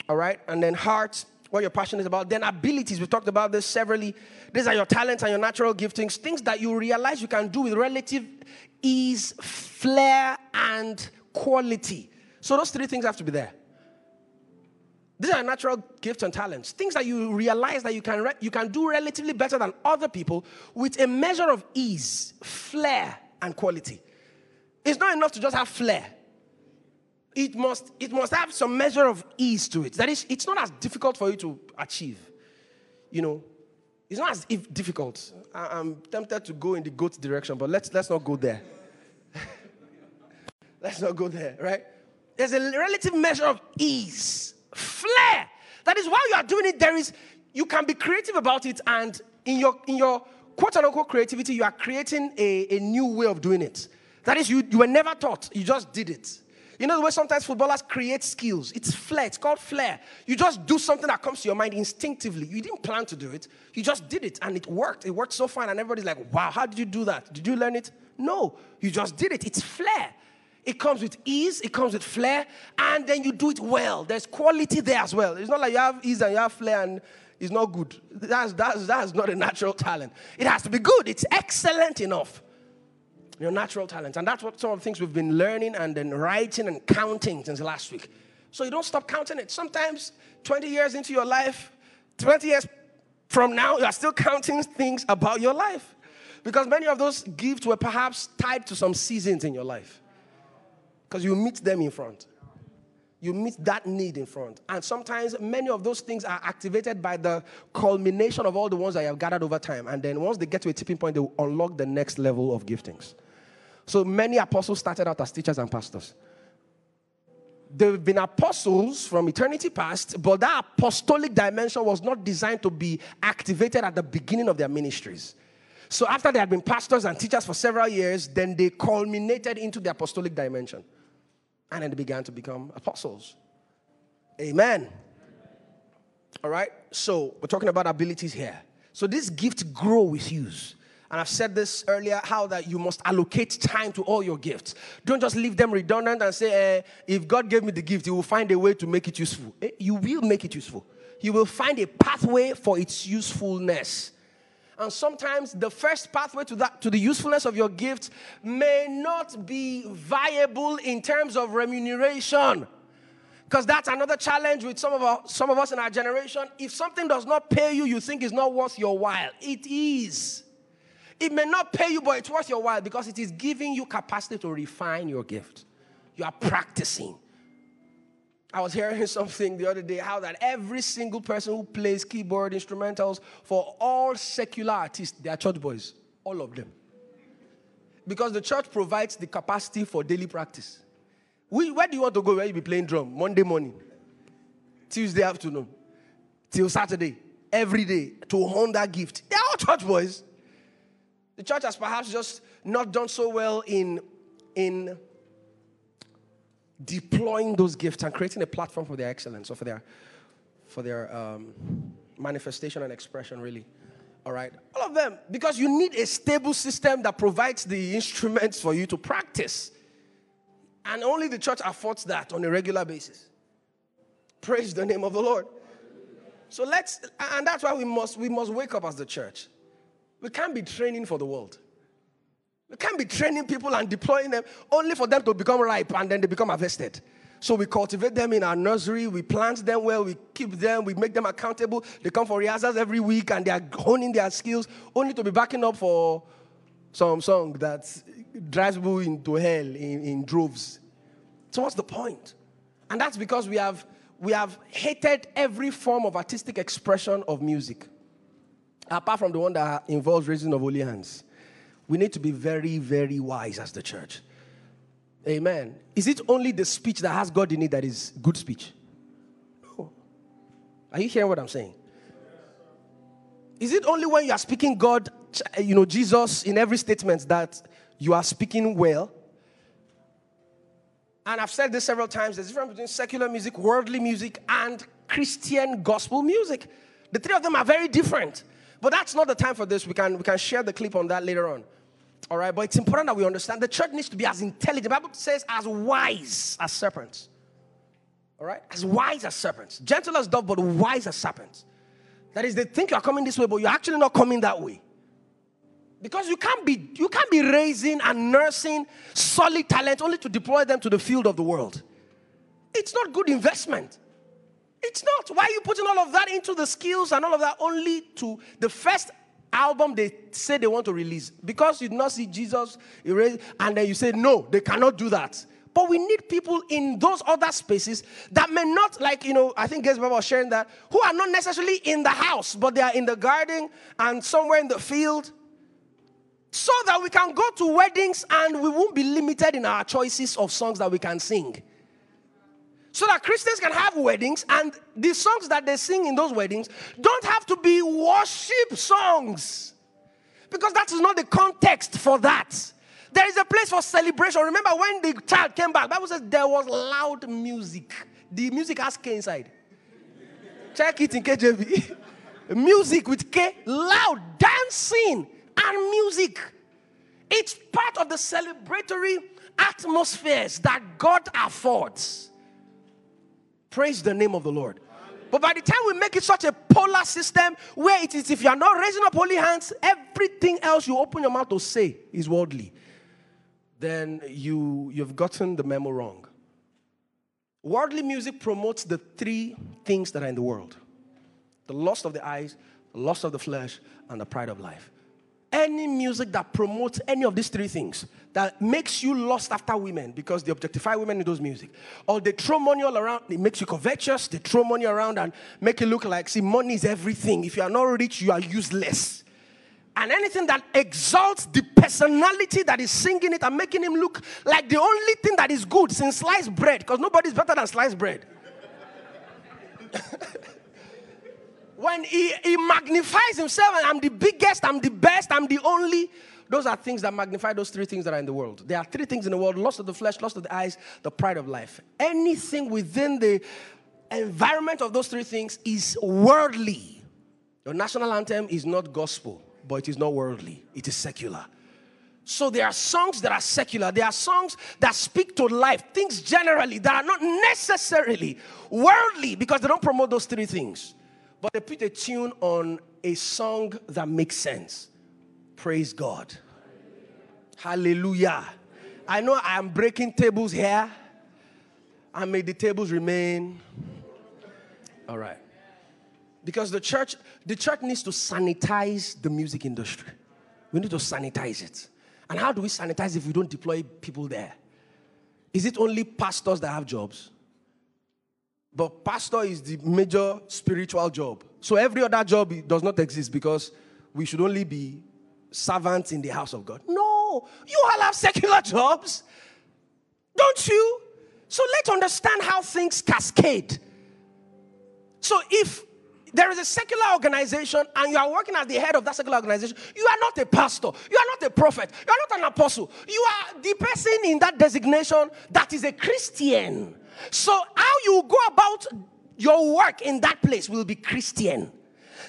[SPEAKER 2] All right? And then heart, what you're passionate about. Then abilities, we talked about this severally. These are your talents and your natural giftings, things that you realize you can do with relative ease, flair, and quality. So those three things have to be there. These are natural gifts and talents, things that you realize that you can, re- you can do relatively better than other people with a measure of ease, flair, and quality. It's not enough to just have flair. It must, it must have some measure of ease to it. That is, it's not as difficult for you to achieve. You know, it's not as if difficult. I, I'm tempted to go in the goat direction, but let's, let's not go there. let's not go there, right? There's a relative measure of ease flair. That is why you are doing it. There is, you can be creative about it, and in your in your quote unquote creativity, you are creating a, a new way of doing it. That is, you, you were never taught, you just did it. You know the way sometimes footballers create skills? It's flair, it's called flair. You just do something that comes to your mind instinctively. You didn't plan to do it, you just did it, and it worked. It worked so fine, and everybody's like, wow, how did you do that? Did you learn it? No, you just did it. It's flair. It comes with ease, it comes with flair, and then you do it well. There's quality there as well. It's not like you have ease and you have flair and it's not good. That's, that's, that's not a natural talent. It has to be good, it's excellent enough. Your natural talent. And that's what some of the things we've been learning and then writing and counting since last week. So you don't stop counting it. Sometimes 20 years into your life, 20 years from now, you are still counting things about your life. Because many of those gifts were perhaps tied to some seasons in your life. Because you meet them in front. You meet that need in front. And sometimes many of those things are activated by the culmination of all the ones that you have gathered over time. And then once they get to a tipping point, they will unlock the next level of giftings. So many apostles started out as teachers and pastors. There have been apostles from eternity past, but that apostolic dimension was not designed to be activated at the beginning of their ministries. So after they had been pastors and teachers for several years, then they culminated into the apostolic dimension. And then they began to become apostles. Amen. All right. So we're talking about abilities here. So this gift grow with use. And I've said this earlier how that you must allocate time to all your gifts. Don't just leave them redundant and say, eh, if God gave me the gift, He will find a way to make it useful. Eh, you will make it useful. He will find a pathway for its usefulness. And sometimes the first pathway to that to the usefulness of your gift may not be viable in terms of remuneration. Because that's another challenge with some of, our, some of us in our generation. If something does not pay you, you think it's not worth your while. It is. It may not pay you, but it's worth your while because it is giving you capacity to refine your gift. You are practicing. I was hearing something the other day how that every single person who plays keyboard instrumentals for all secular artists, they are church boys, all of them. Because the church provides the capacity for daily practice. We, where do you want to go where you be playing drum? Monday morning, Tuesday afternoon, till Saturday, every day to hone that gift. They are all church boys. The church has perhaps just not done so well in, in deploying those gifts and creating a platform for their excellence or for their for their um, manifestation and expression really. All right? All of them. Because you need a stable system that provides the instruments for you to practice. And only the church affords that on a regular basis. Praise the name of the lord. So let's and that's why we must we must wake up as the church. We can't be training for the world we can't be training people and deploying them only for them to become ripe and then they become harvested. So we cultivate them in our nursery, we plant them well, we keep them, we make them accountable. They come for rehearsals every week and they are honing their skills only to be backing up for some song that drives people into hell in, in droves. So what's the point? And that's because we have we have hated every form of artistic expression of music, apart from the one that involves raising of holy hands we need to be very, very wise as the church. Amen. Is it only the speech that has God in it that is good speech? No. Are you hearing what I'm saying? Is it only when you are speaking God, you know, Jesus in every statement that you are speaking well? And I've said this several times there's a difference between secular music, worldly music, and Christian gospel music. The three of them are very different. But that's not the time for this. We can, we can share the clip on that later on. All right, but it's important that we understand the church needs to be as intelligent. The Bible says as wise as serpents. All right? As wise as serpents. Gentle as dove, but wise as serpents. That is, they think you are coming this way, but you're actually not coming that way. Because you can't be you can't be raising and nursing solid talent only to deploy them to the field of the world. It's not good investment. It's not. Why are you putting all of that into the skills and all of that only to the first album they say they want to release? Because you did not see Jesus erase, and then you say, no, they cannot do that. But we need people in those other spaces that may not, like, you know, I think Gabriel was sharing that, who are not necessarily in the house, but they are in the garden and somewhere in the field. So that we can go to weddings and we won't be limited in our choices of songs that we can sing so that Christians can have weddings and the songs that they sing in those weddings don't have to be worship songs because that is not the context for that. There is a place for celebration. Remember when the child came back, Bible says there was loud music. The music has K inside. Check it in KJV. music with K, loud dancing and music. It's part of the celebratory atmospheres that God affords. Praise the name of the Lord. But by the time we make it such a polar system where it is, if you are not raising up holy hands, everything else you open your mouth to say is worldly, then you, you've gotten the memo wrong. Worldly music promotes the three things that are in the world the lust of the eyes, the lust of the flesh, and the pride of life any music that promotes any of these three things that makes you lust after women because they objectify women in those music. Or they throw money all around it makes you covetous they throw money around and make it look like see money is everything. If you are not rich you are useless. And anything that exalts the personality that is singing it and making him look like the only thing that is good since sliced bread because nobody's better than sliced bread when he, he magnifies himself and I'm the biggest, I'm the best, I'm the only, those are things that magnify those three things that are in the world. There are three things in the world lust of the flesh, lust of the eyes, the pride of life. Anything within the environment of those three things is worldly. Your national anthem is not gospel, but it is not worldly, it is secular. So there are songs that are secular. There are songs that speak to life, things generally that are not necessarily worldly because they don't promote those three things but they put a tune on a song that makes sense. Praise God. Hallelujah. I know I am breaking tables here, and may the tables remain. All right. Because the church, the church needs to sanitize the music industry. We need to sanitize it. And how do we sanitize if we don't deploy people there? Is it only pastors that have jobs? But pastor is the major spiritual job. So every other job does not exist because we should only be servants in the house of God. No, you all have secular jobs, don't you? So let's understand how things cascade. So if there is a secular organization and you are working as the head of that secular organization, you are not a pastor, you are not a prophet, you are not an apostle, you are the person in that designation that is a Christian. So, how you go about your work in that place will be Christian.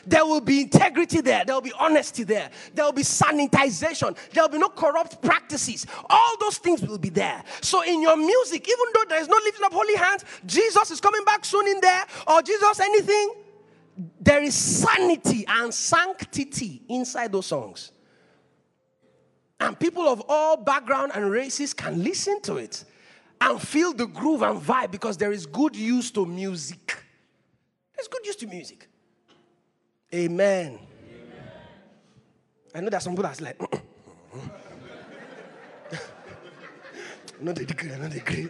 [SPEAKER 2] There will be integrity there. There will be honesty there. There will be sanitization. There will be no corrupt practices. All those things will be there. So, in your music, even though there is no lifting up holy hands, Jesus is coming back soon in there, or Jesus anything, there is sanity and sanctity inside those songs. And people of all background and races can listen to it and feel the groove and vibe because there is good use to music. There's good use to music. Amen. Amen. I know that some people are like, no, they agree, I know they agree.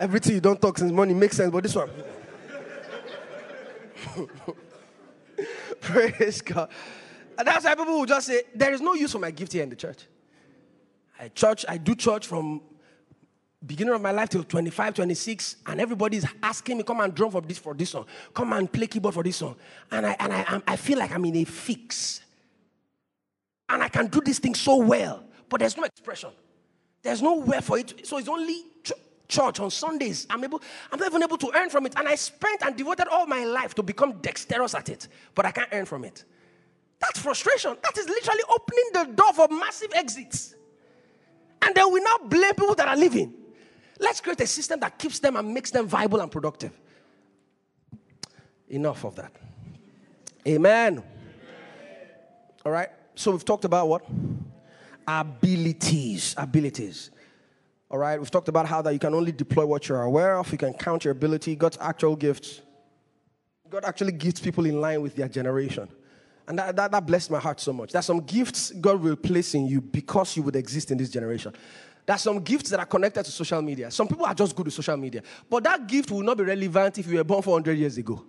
[SPEAKER 2] Everything you don't talk since money makes sense, but this one. Praise God. And that's why people will just say, there is no use for my gift here in the church. I church, I do church from beginning of my life till 25, 26, and everybody's asking me, come and drum for this for this song, come and play keyboard for this song. And I and I, I feel like I'm in a fix. And I can do this thing so well, but there's no expression. There's nowhere for it. So it's only ch- church on Sundays. I'm able, I'm not even able to earn from it. And I spent and devoted all my life to become dexterous at it, but I can't earn from it. That's frustration. That is literally opening the door for massive exits. And then we now blame people that are leaving. Let's create a system that keeps them and makes them viable and productive. Enough of that. Amen. All right. So we've talked about what? Abilities. Abilities. All right. We've talked about how that you can only deploy what you're aware of. You can count your ability. God's actual gifts. God actually gives people in line with their generation. And that, that, that blessed my heart so much. There's some gifts God will place in you because you would exist in this generation. There's some gifts that are connected to social media. Some people are just good with social media. But that gift will not be relevant if you were born 400 years ago.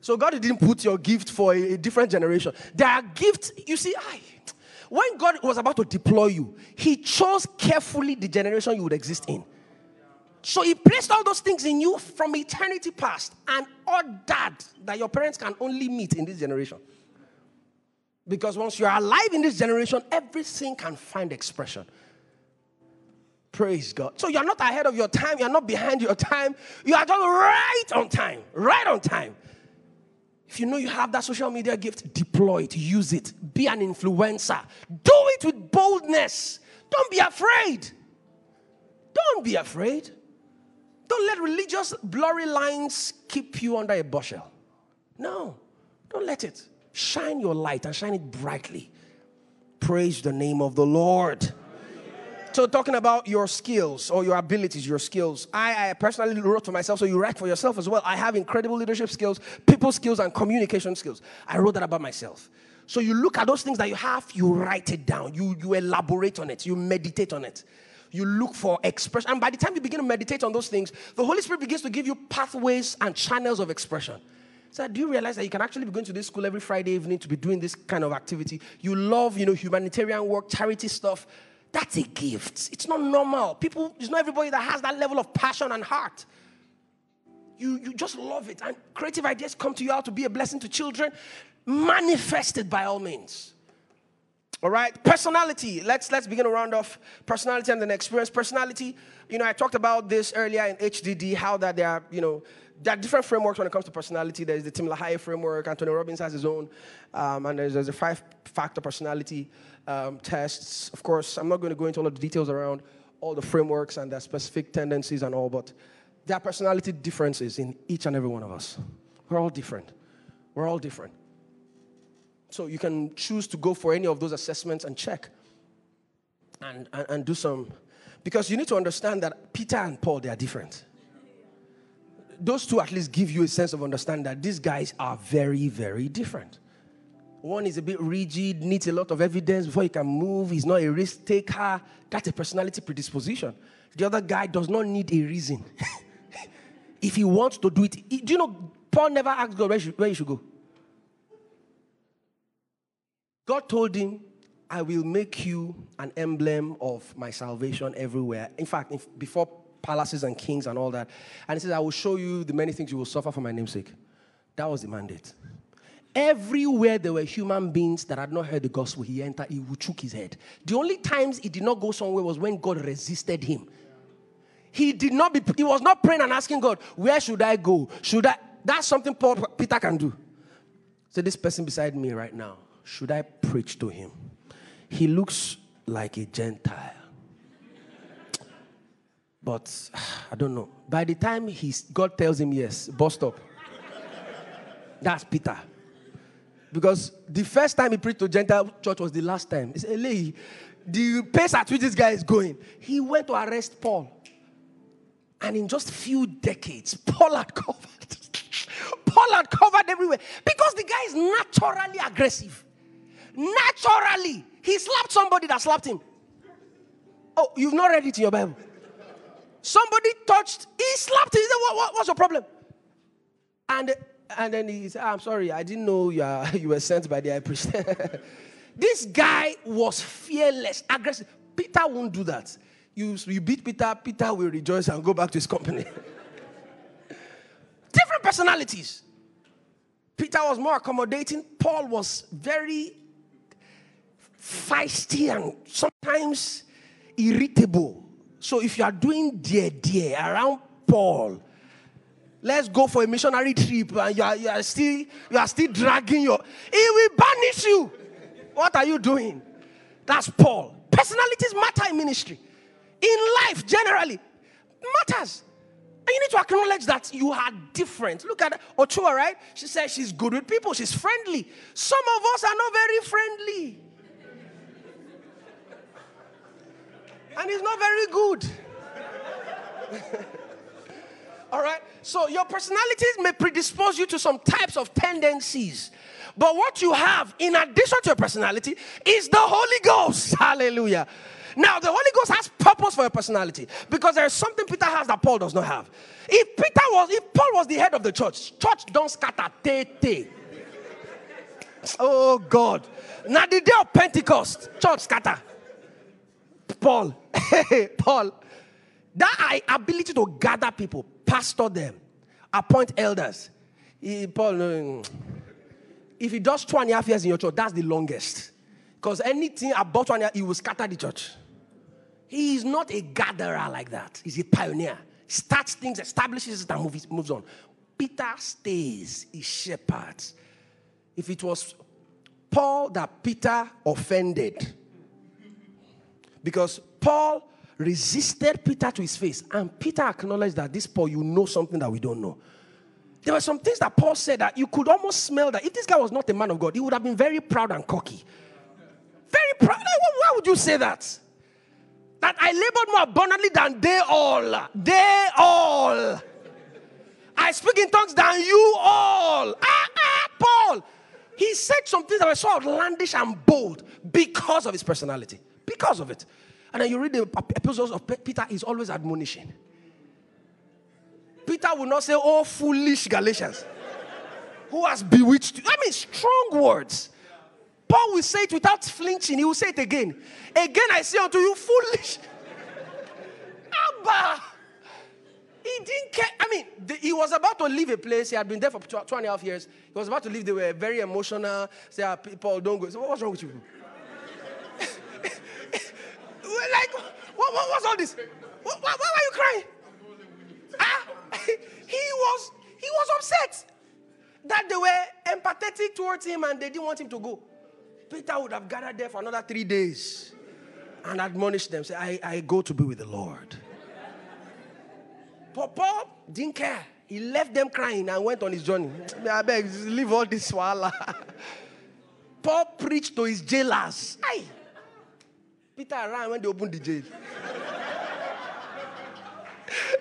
[SPEAKER 2] So God didn't put your gift for a, a different generation. There are gifts, you see, I, when God was about to deploy you, He chose carefully the generation you would exist in. So He placed all those things in you from eternity past and ordered that your parents can only meet in this generation. Because once you're alive in this generation, everything can find expression. Praise God. So you're not ahead of your time, you're not behind your time, you are just right on time. Right on time. If you know you have that social media gift, deploy it, use it, be an influencer. Do it with boldness. Don't be afraid. Don't be afraid. Don't let religious blurry lines keep you under a bushel. No, don't let it. Shine your light and shine it brightly. Praise the name of the Lord. Talking about your skills or your abilities, your skills, I, I, personally wrote for myself, so you write for yourself as well. I have incredible leadership skills, people skills, and communication skills. I wrote that about myself. So, you look at those things that you have, you write it down, you, you elaborate on it, you meditate on it. You look for expression. And by the time you begin to meditate on those things, the Holy Spirit begins to give you pathways and channels of expression. So do you realize that you can actually be going to this school every Friday evening to be doing this kind of activity? You love, you know, humanitarian work, charity stuff. That's a gift. It's not normal. People, it's not everybody that has that level of passion and heart. You, you just love it. And creative ideas come to you out to be a blessing to children. Manifested by all means. All right, personality. Let's let's begin to round off personality and then experience. Personality. You know, I talked about this earlier in HDD. How that there are, you know, there are different frameworks when it comes to personality. There's the Tim LaHaye framework. Anthony Robbins has his own, um, and there's, there's a five-factor personality um, tests. Of course, I'm not going to go into all of the details around all the frameworks and their specific tendencies and all, but there are personality differences in each and every one of us. We're all different. We're all different. So you can choose to go for any of those assessments and check and, and, and do some. Because you need to understand that Peter and Paul, they are different. Those two at least give you a sense of understanding that these guys are very, very different. One is a bit rigid, needs a lot of evidence before he can move. He's not a risk taker. That's a personality predisposition. The other guy does not need a reason. if he wants to do it, do you know, Paul never asked God where he should, where he should go. God told him, I will make you an emblem of my salvation everywhere. In fact, if, before palaces and kings and all that. And he says, I will show you the many things you will suffer for my namesake. That was the mandate. Everywhere there were human beings that had not heard the gospel, he entered, he would choke his head. The only times he did not go somewhere was when God resisted him. He did not be, he was not praying and asking God, where should I go? Should I? That's something Paul, Peter can do. So this person beside me right now, should I preach to him? He looks like a Gentile. But I don't know. By the time he's, God tells him yes, bus stop. That's Peter. Because the first time he preached to Gentile church was the last time. He said, Eli, the pace at which this guy is going, he went to arrest Paul. And in just a few decades, Paul had covered. Paul had covered everywhere. Because the guy is naturally aggressive. Naturally. He slapped somebody that slapped him. Oh, you've not read it in your Bible. Somebody touched, he slapped him. He said, what, what, What's your problem? And and then he said, ah, I'm sorry, I didn't know you, are, you were sent by the high priest. this guy was fearless, aggressive. Peter won't do that. You, you beat Peter, Peter will rejoice and go back to his company. Different personalities. Peter was more accommodating. Paul was very feisty and sometimes irritable. So if you are doing dear dear around Paul, Let's go for a missionary trip, and you are, you are still you are still dragging your. He will banish you. What are you doing? That's Paul. Personalities matter in ministry. in life generally matters. And you need to acknowledge that you are different. Look at Ochoa, right? She says she's good with people, she's friendly. Some of us are not very friendly. And it's not very good. All right? So your personalities may predispose you to some types of tendencies. But what you have in addition to your personality is the Holy Ghost. Hallelujah. Now, the Holy Ghost has purpose for your personality because there is something Peter has that Paul does not have. If Peter was, if Paul was the head of the church, church don't scatter, te, te. Oh God. Now the day of Pentecost, church scatter. Paul, Paul, that ability to gather people, pastor them, appoint elders. Paul, if he does two and a half years in your church, that's the longest. Because anything about one he will scatter the church. He is not a gatherer like that. He's a pioneer. Starts things, establishes it, and moves, moves on. Peter stays, he shepherds. If it was Paul that Peter offended, because Paul resisted Peter to his face, and Peter acknowledged that this Paul, you know something that we don't know. There were some things that Paul said that you could almost smell that if this guy was not a man of God, he would have been very proud and cocky. Very proud. Why would you say that? that I labored more abundantly than they all. They all. I speak in tongues than you all. Ah, ah, Paul. He said some things that were so outlandish and bold because of his personality. Because of it. And then you read the epistles of Peter, he's always admonishing. Peter will not say, Oh, foolish Galatians, who has bewitched you. I mean, strong words. Paul will say it without flinching. He will say it again. Again, I say unto you, foolish. Abba. He didn't care. I mean, the, he was about to leave a place. He had been there for two, two and a half years. He was about to leave. They were very emotional. Say, ah, people, don't go. So, what's wrong with you? Like, what, what, all this? Why, why are you crying? Ah, he was he was upset that they were empathetic towards him and they didn't want him to go. Peter would have gathered there for another three days and admonished them, say, I, I go to be with the Lord. But Paul didn't care. He left them crying and went on his journey. I beg, leave all this swallow. Paul preached to his jailers. Aye. Peter ran when they opened the jail.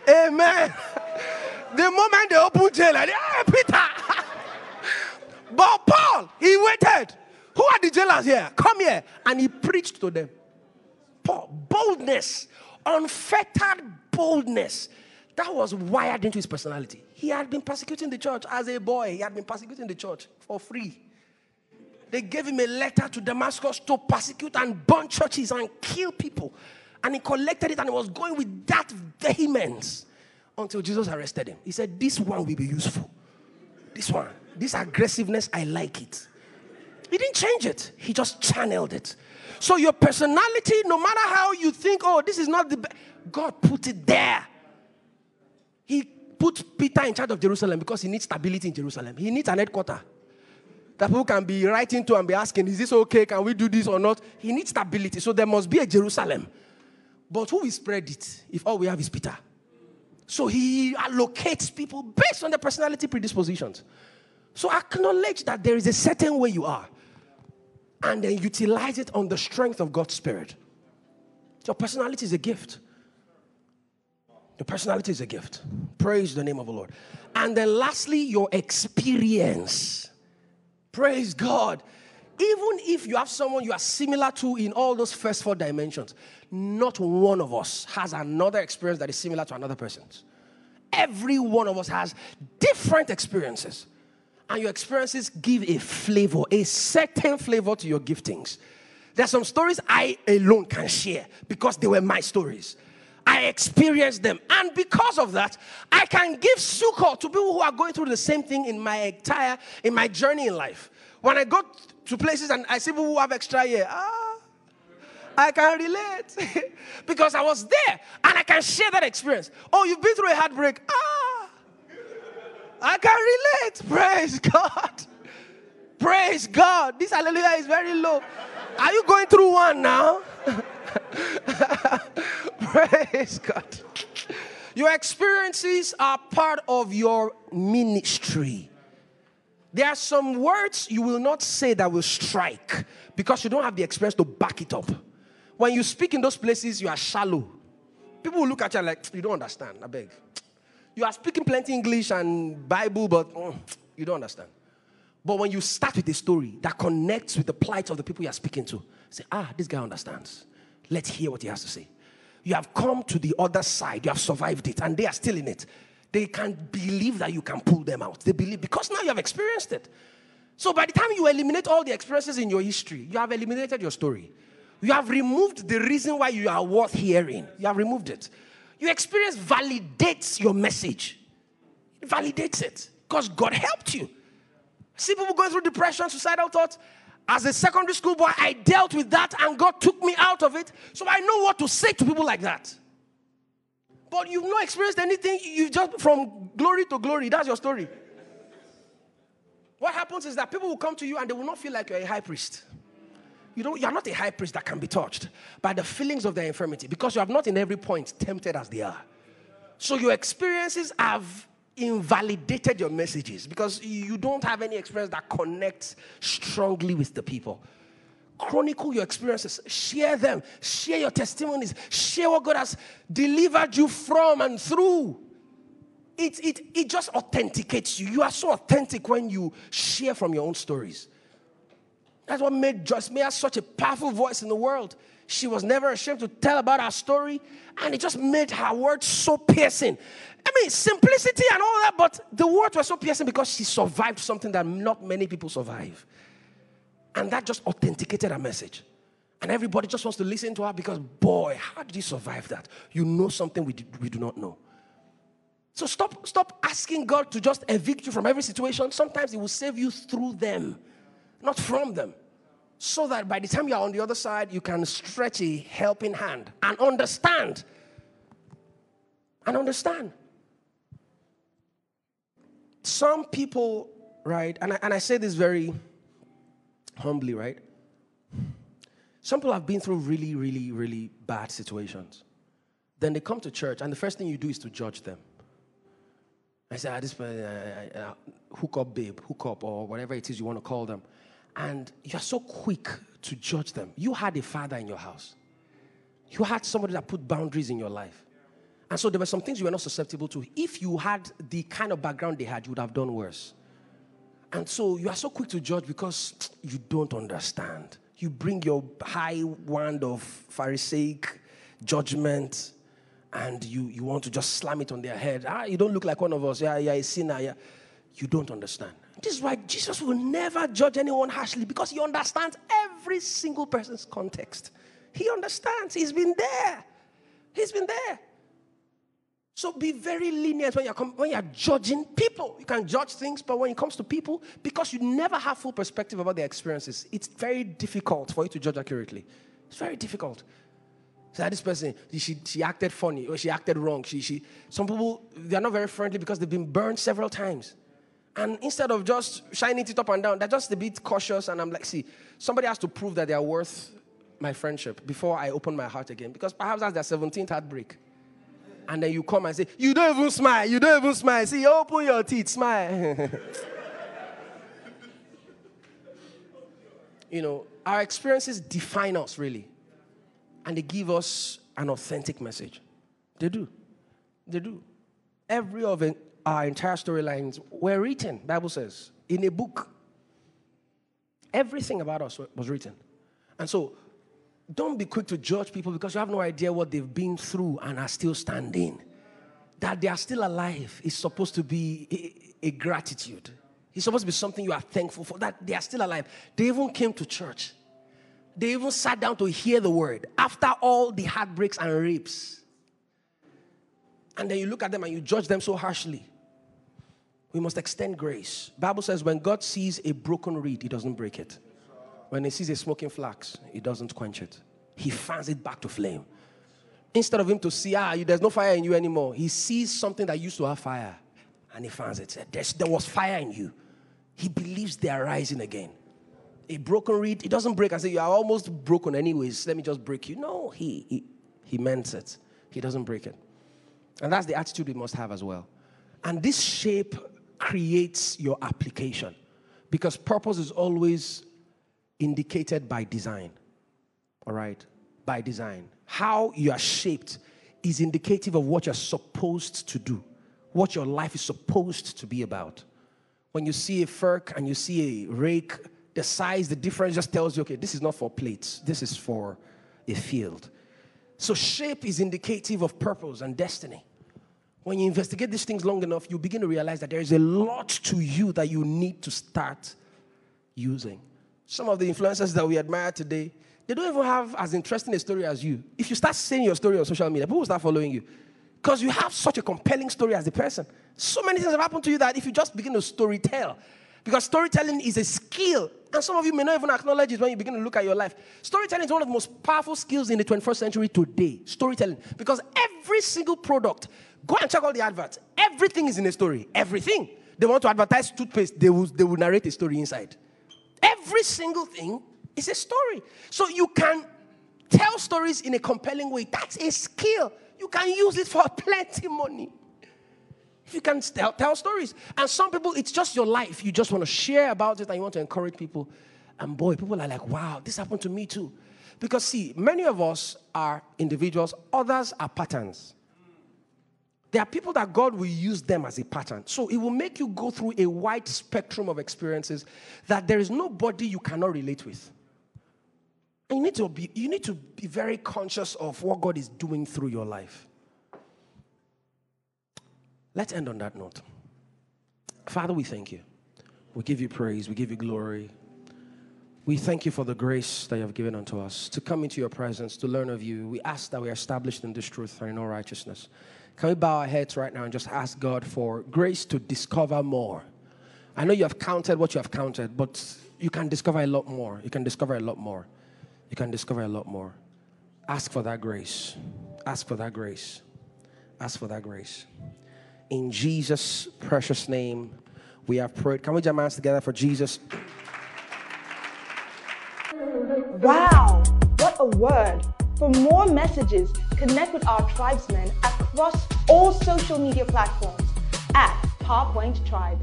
[SPEAKER 2] Amen. The moment they opened jail, I hey, ah, Peter. but Paul, he waited. Who are the jailers here? Come here. And he preached to them. Paul, Boldness, unfettered boldness. That was wired into his personality. He had been persecuting the church as a boy, he had been persecuting the church for free. They gave him a letter to Damascus to persecute and burn churches and kill people. And he collected it and he was going with that vehemence until Jesus arrested him. He said, This one will be useful. This one, this aggressiveness, I like it. He didn't change it, he just channeled it. So your personality, no matter how you think, oh, this is not the God put it there. He put Peter in charge of Jerusalem because he needs stability in Jerusalem. He needs an headquarter that people can be writing to and be asking, is this okay? Can we do this or not? He needs stability. So there must be a Jerusalem. But who will spread it if all we have is Peter? So he allocates people based on their personality predispositions. So acknowledge that there is a certain way you are and then utilize it on the strength of God's Spirit. Your personality is a gift. Your personality is a gift. Praise the name of the Lord. And then lastly, your experience. Praise God. Even if you have someone you are similar to in all those first four dimensions, not one of us has another experience that is similar to another person's. Every one of us has different experiences and your experiences give a flavor, a certain flavor to your giftings. There are some stories I alone can share because they were my stories. I experienced them. And because of that, I can give succor to people who are going through the same thing in my entire, in my journey in life. When I go to places and I see people who have extra year, ah, I can relate because I was there and I can share that experience. Oh, you've been through a heartbreak. Ah, I can relate. Praise God. Praise God. This hallelujah is very low. Are you going through one now? Praise God. Your experiences are part of your ministry. There are some words you will not say that will strike because you don't have the experience to back it up. When you speak in those places, you are shallow. People will look at you like, you don't understand. I beg. You are speaking plenty English and Bible, but mm, you don't understand. But when you start with a story that connects with the plight of the people you are speaking to, say, ah, this guy understands. Let's hear what he has to say. You have come to the other side, you have survived it, and they are still in it. They can't believe that you can pull them out. They believe because now you have experienced it. So by the time you eliminate all the experiences in your history, you have eliminated your story. You have removed the reason why you are worth hearing. You have removed it. Your experience validates your message. It validates it because God helped you. See people going through depression, suicidal thoughts. As a secondary school boy, I dealt with that and God took me out of it. So I know what to say to people like that. But you've not experienced anything. You just from glory to glory. That's your story. What happens is that people will come to you and they will not feel like you're a high priest. You know, you're not a high priest that can be touched by the feelings of their infirmity because you have not in every point tempted as they are. So your experiences have invalidated your messages because you don't have any experience that connects strongly with the people. Chronicle your experiences, share them, share your testimonies, share what God has delivered you from and through. It, it, it just authenticates you. You are so authentic when you share from your own stories. That's what made Joyce Meyer such a powerful voice in the world. She was never ashamed to tell about her story, and it just made her words so piercing. I mean, simplicity and all that, but the words were so piercing because she survived something that not many people survive. And that just authenticated her message. And everybody just wants to listen to her because, boy, how did you survive that? You know something we we do not know. So stop, stop asking God to just evict you from every situation. Sometimes He will save you through them, not from them so that by the time you're on the other side, you can stretch a helping hand and understand. And understand. Some people, right, and I, and I say this very humbly, right? Some people have been through really, really, really bad situations. Then they come to church, and the first thing you do is to judge them. I say, ah, this uh, uh, hook up, babe, hook up, or whatever it is you want to call them and you're so quick to judge them. You had a father in your house, you had somebody that put boundaries in your life. And so there were some things you were not susceptible to. If you had the kind of background they had, you would have done worse. And so you are so quick to judge because you don't understand. You bring your high wand of Pharisaic judgment and you, you want to just slam it on their head. Ah, you don't look like one of us. Yeah, yeah, a sinner. Yeah. You don't understand. This is why Jesus will never judge anyone harshly because he understands every single person's context. He understands. He's been there. He's been there. So be very lenient when you're, when you're judging people. You can judge things, but when it comes to people, because you never have full perspective about their experiences, it's very difficult for you to judge accurately. It's very difficult. So this person, she, she acted funny or she acted wrong. She, she, some people, they're not very friendly because they've been burned several times. And instead of just shining it up and down, they're just a bit cautious. And I'm like, see, somebody has to prove that they're worth my friendship before I open my heart again. Because perhaps that's their 17th heartbreak. And then you come and say, You don't even smile. You don't even smile. See, open your teeth, smile. you know, our experiences define us really. And they give us an authentic message. They do. They do. Every of it, our entire storylines were written, Bible says, in a book. Everything about us was written. And so don't be quick to judge people because you have no idea what they've been through and are still standing. That they are still alive is supposed to be a, a gratitude. It's supposed to be something you are thankful for, that they are still alive. They even came to church. They even sat down to hear the word after all the heartbreaks and rapes. And then you look at them and you judge them so harshly. We must extend grace. Bible says when God sees a broken reed, he doesn't break it. When he sees a smoking flax, he doesn't quench it. He fans it back to flame. Instead of him to see, ah, there's no fire in you anymore, he sees something that used to have fire and he fans it. There was fire in you. He believes they are rising again. A broken reed, it doesn't break and say, You are almost broken anyways. Let me just break you. No, he, he, he meant it. He doesn't break it. And that's the attitude we must have as well. And this shape creates your application because purpose is always indicated by design. All right? By design. How you are shaped is indicative of what you're supposed to do, what your life is supposed to be about. When you see a fork and you see a rake, the size, the difference just tells you, okay, this is not for plates, this is for a field. So, shape is indicative of purpose and destiny. When you investigate these things long enough, you begin to realize that there is a lot to you that you need to start using. Some of the influencers that we admire today, they don't even have as interesting a story as you. If you start saying your story on social media, people will start following you. Because you have such a compelling story as a person. So many things have happened to you that if you just begin to story tell, because storytelling is a skill, and some of you may not even acknowledge it when you begin to look at your life. Storytelling is one of the most powerful skills in the 21st century today. Storytelling. Because every single product, go and check all the adverts, everything is in a story. Everything. They want to advertise toothpaste, they will, they will narrate a story inside. Every single thing is a story. So you can tell stories in a compelling way. That's a skill. You can use it for plenty money. If you can tell, tell stories. And some people, it's just your life. You just want to share about it and you want to encourage people. And boy, people are like, wow, this happened to me too. Because see, many of us are individuals, others are patterns. There are people that God will use them as a pattern. So it will make you go through a wide spectrum of experiences that there is nobody you cannot relate with. And you need to be, you need to be very conscious of what God is doing through your life. Let's end on that note. Father, we thank you. We give you praise. We give you glory. We thank you for the grace that you have given unto us to come into your presence, to learn of you. We ask that we are established in this truth and in all righteousness. Can we bow our heads right now and just ask God for grace to discover more? I know you have counted what you have counted, but you can discover a lot more. You can discover a lot more. You can discover a lot more. Ask for that grace. Ask for that grace. Ask for that grace. In Jesus' precious name, we have prayed. Can we jam hands together for Jesus?
[SPEAKER 1] Wow, what a word. For more messages, connect with our tribesmen across all social media platforms at PowerPoint Tribe.